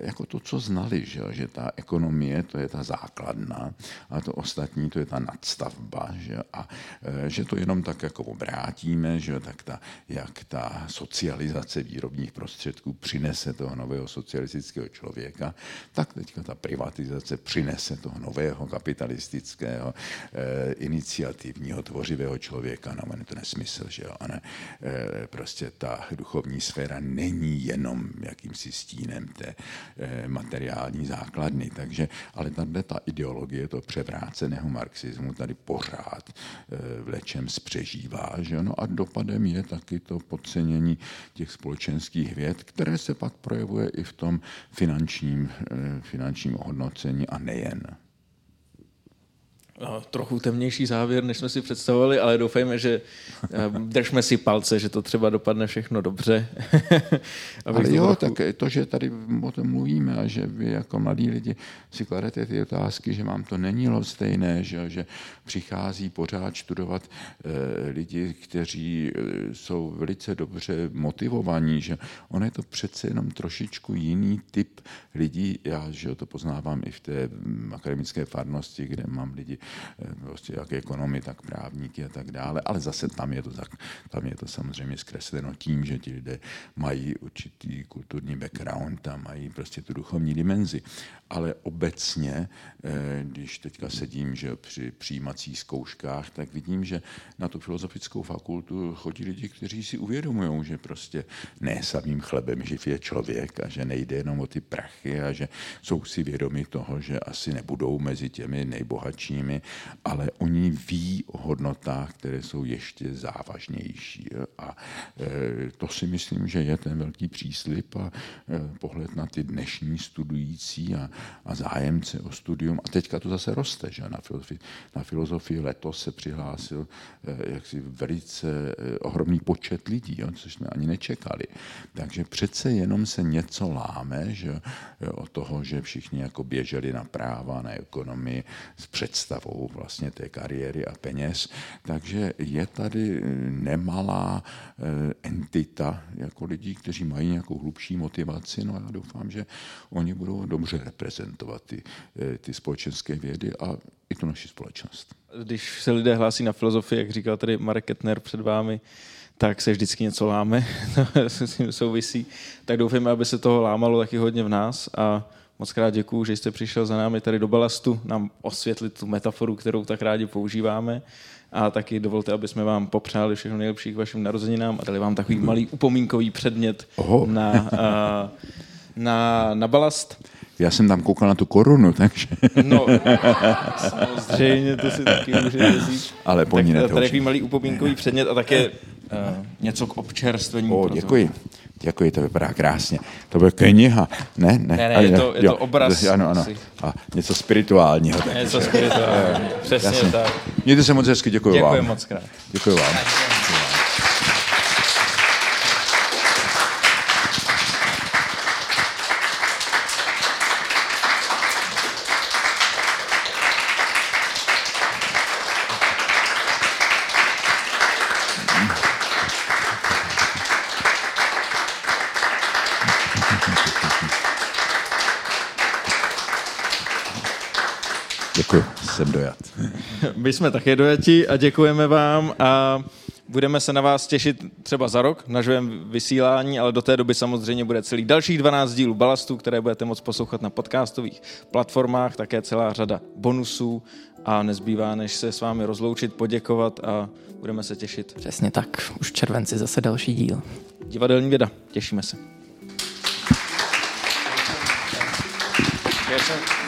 jako to, co znali, že, že ta ekonomie, to je ta základna a to ostatní, to je ta nadstavba, že? a e, že to jenom tak jako obrátíme, že? tak ta, jak ta socializace výrobních prostředků přinese toho nového socialistického člověka, tak teďka ta privatizace přinese toho nového kapitalistického e, iniciativního tvořivého člověka. No, je to nesmysl, že jo? Ne, e, prostě ta duchovní sféra není jenom jakýmsi stínem té e, materiální základny, takže, ale tahle ta ideologie, to převráceného marxismu tady pořád eh, v lečem zpřežívá. Že? No a dopadem je taky to podcenění těch společenských věd, které se pak projevuje i v tom finančním, eh, finančním ohodnocení a nejen. No, trochu temnější závěr, než jsme si představovali, ale doufejme, že eh, držme si palce, že to třeba dopadne všechno dobře. ale jo, trochu... tak to, že tady o tom mluvíme a že vy jako mladí lidi si kladete ty otázky, že vám to není stejné, že, že přichází pořád studovat eh, lidi, kteří eh, jsou velice dobře motivovaní, že ono je to přece jenom trošičku jiný typ lidí. Já že to poznávám i v té mm, akademické farnosti, kde mám lidi Eh, prostě jak ekonomy, tak právníky a tak dále, ale zase tam je to, tam je to samozřejmě zkresleno tím, že ti lidé mají určitý kulturní background a mají prostě tu duchovní dimenzi. Ale obecně, eh, když teďka sedím že při přijímacích zkouškách, tak vidím, že na tu filozofickou fakultu chodí lidi, kteří si uvědomují, že prostě ne samým chlebem živ je člověk a že nejde jenom o ty prachy a že jsou si vědomi toho, že asi nebudou mezi těmi nejbohatšími firmy, ale oni ví o hodnotách, které jsou ještě závažnější. A e, to si myslím, že je ten velký příslip a e, pohled na ty dnešní studující a, a zájemce o studium. A teďka to zase roste, že na filozofii, na filozofii letos se přihlásil e, jaksi velice ohromný počet lidí, jo, což jsme ani nečekali. Takže přece jenom se něco láme, že od toho, že všichni jako běželi na práva, na ekonomii s představou představou vlastně té kariéry a peněz. Takže je tady nemalá eh, entita jako lidí, kteří mají nějakou hlubší motivaci. No já doufám, že oni budou dobře reprezentovat ty, eh, ty společenské vědy a i tu naši společnost. Když se lidé hlásí na filozofii, jak říkal tady Marek Kettner před vámi, tak se vždycky něco láme, s tím souvisí. Tak doufejme, aby se toho lámalo taky hodně v nás a Moc krát děkuju, že jste přišel za námi tady do Balastu, nám osvětlit tu metaforu, kterou tak rádi používáme. A taky dovolte, aby jsme vám popřáli všechno nejlepší k vašim narozeninám a dali vám takový malý upomínkový předmět na, na, na balast. Já jsem tam koukal na tu korunu, takže... No, samozřejmě, to si taky můžete říct. Ale po ní tak, Tady takový malý upomínkový předmět a také uh, něco k občerstvení. O, děkuji. Děkuji, to vypadá krásně. To bude kniha. Ne, ne. ne, ne je, to, je jo, to obraz. Ano, ano. A něco spirituálního. Něco spirituálního. Přesně Jasně. tak. Mějte se moc hezky, děkuji, děkuji vám. Děkuji moc krát. Děkuji vám. jsem dojat. My jsme také dojati a děkujeme vám a budeme se na vás těšit třeba za rok na živém vysílání, ale do té doby samozřejmě bude celý dalších 12 dílů Balastu, které budete moct poslouchat na podcastových platformách, také celá řada bonusů a nezbývá, než se s vámi rozloučit, poděkovat a budeme se těšit. Přesně tak, už v červenci zase další díl. Divadelní věda, těšíme se. Yes, sir.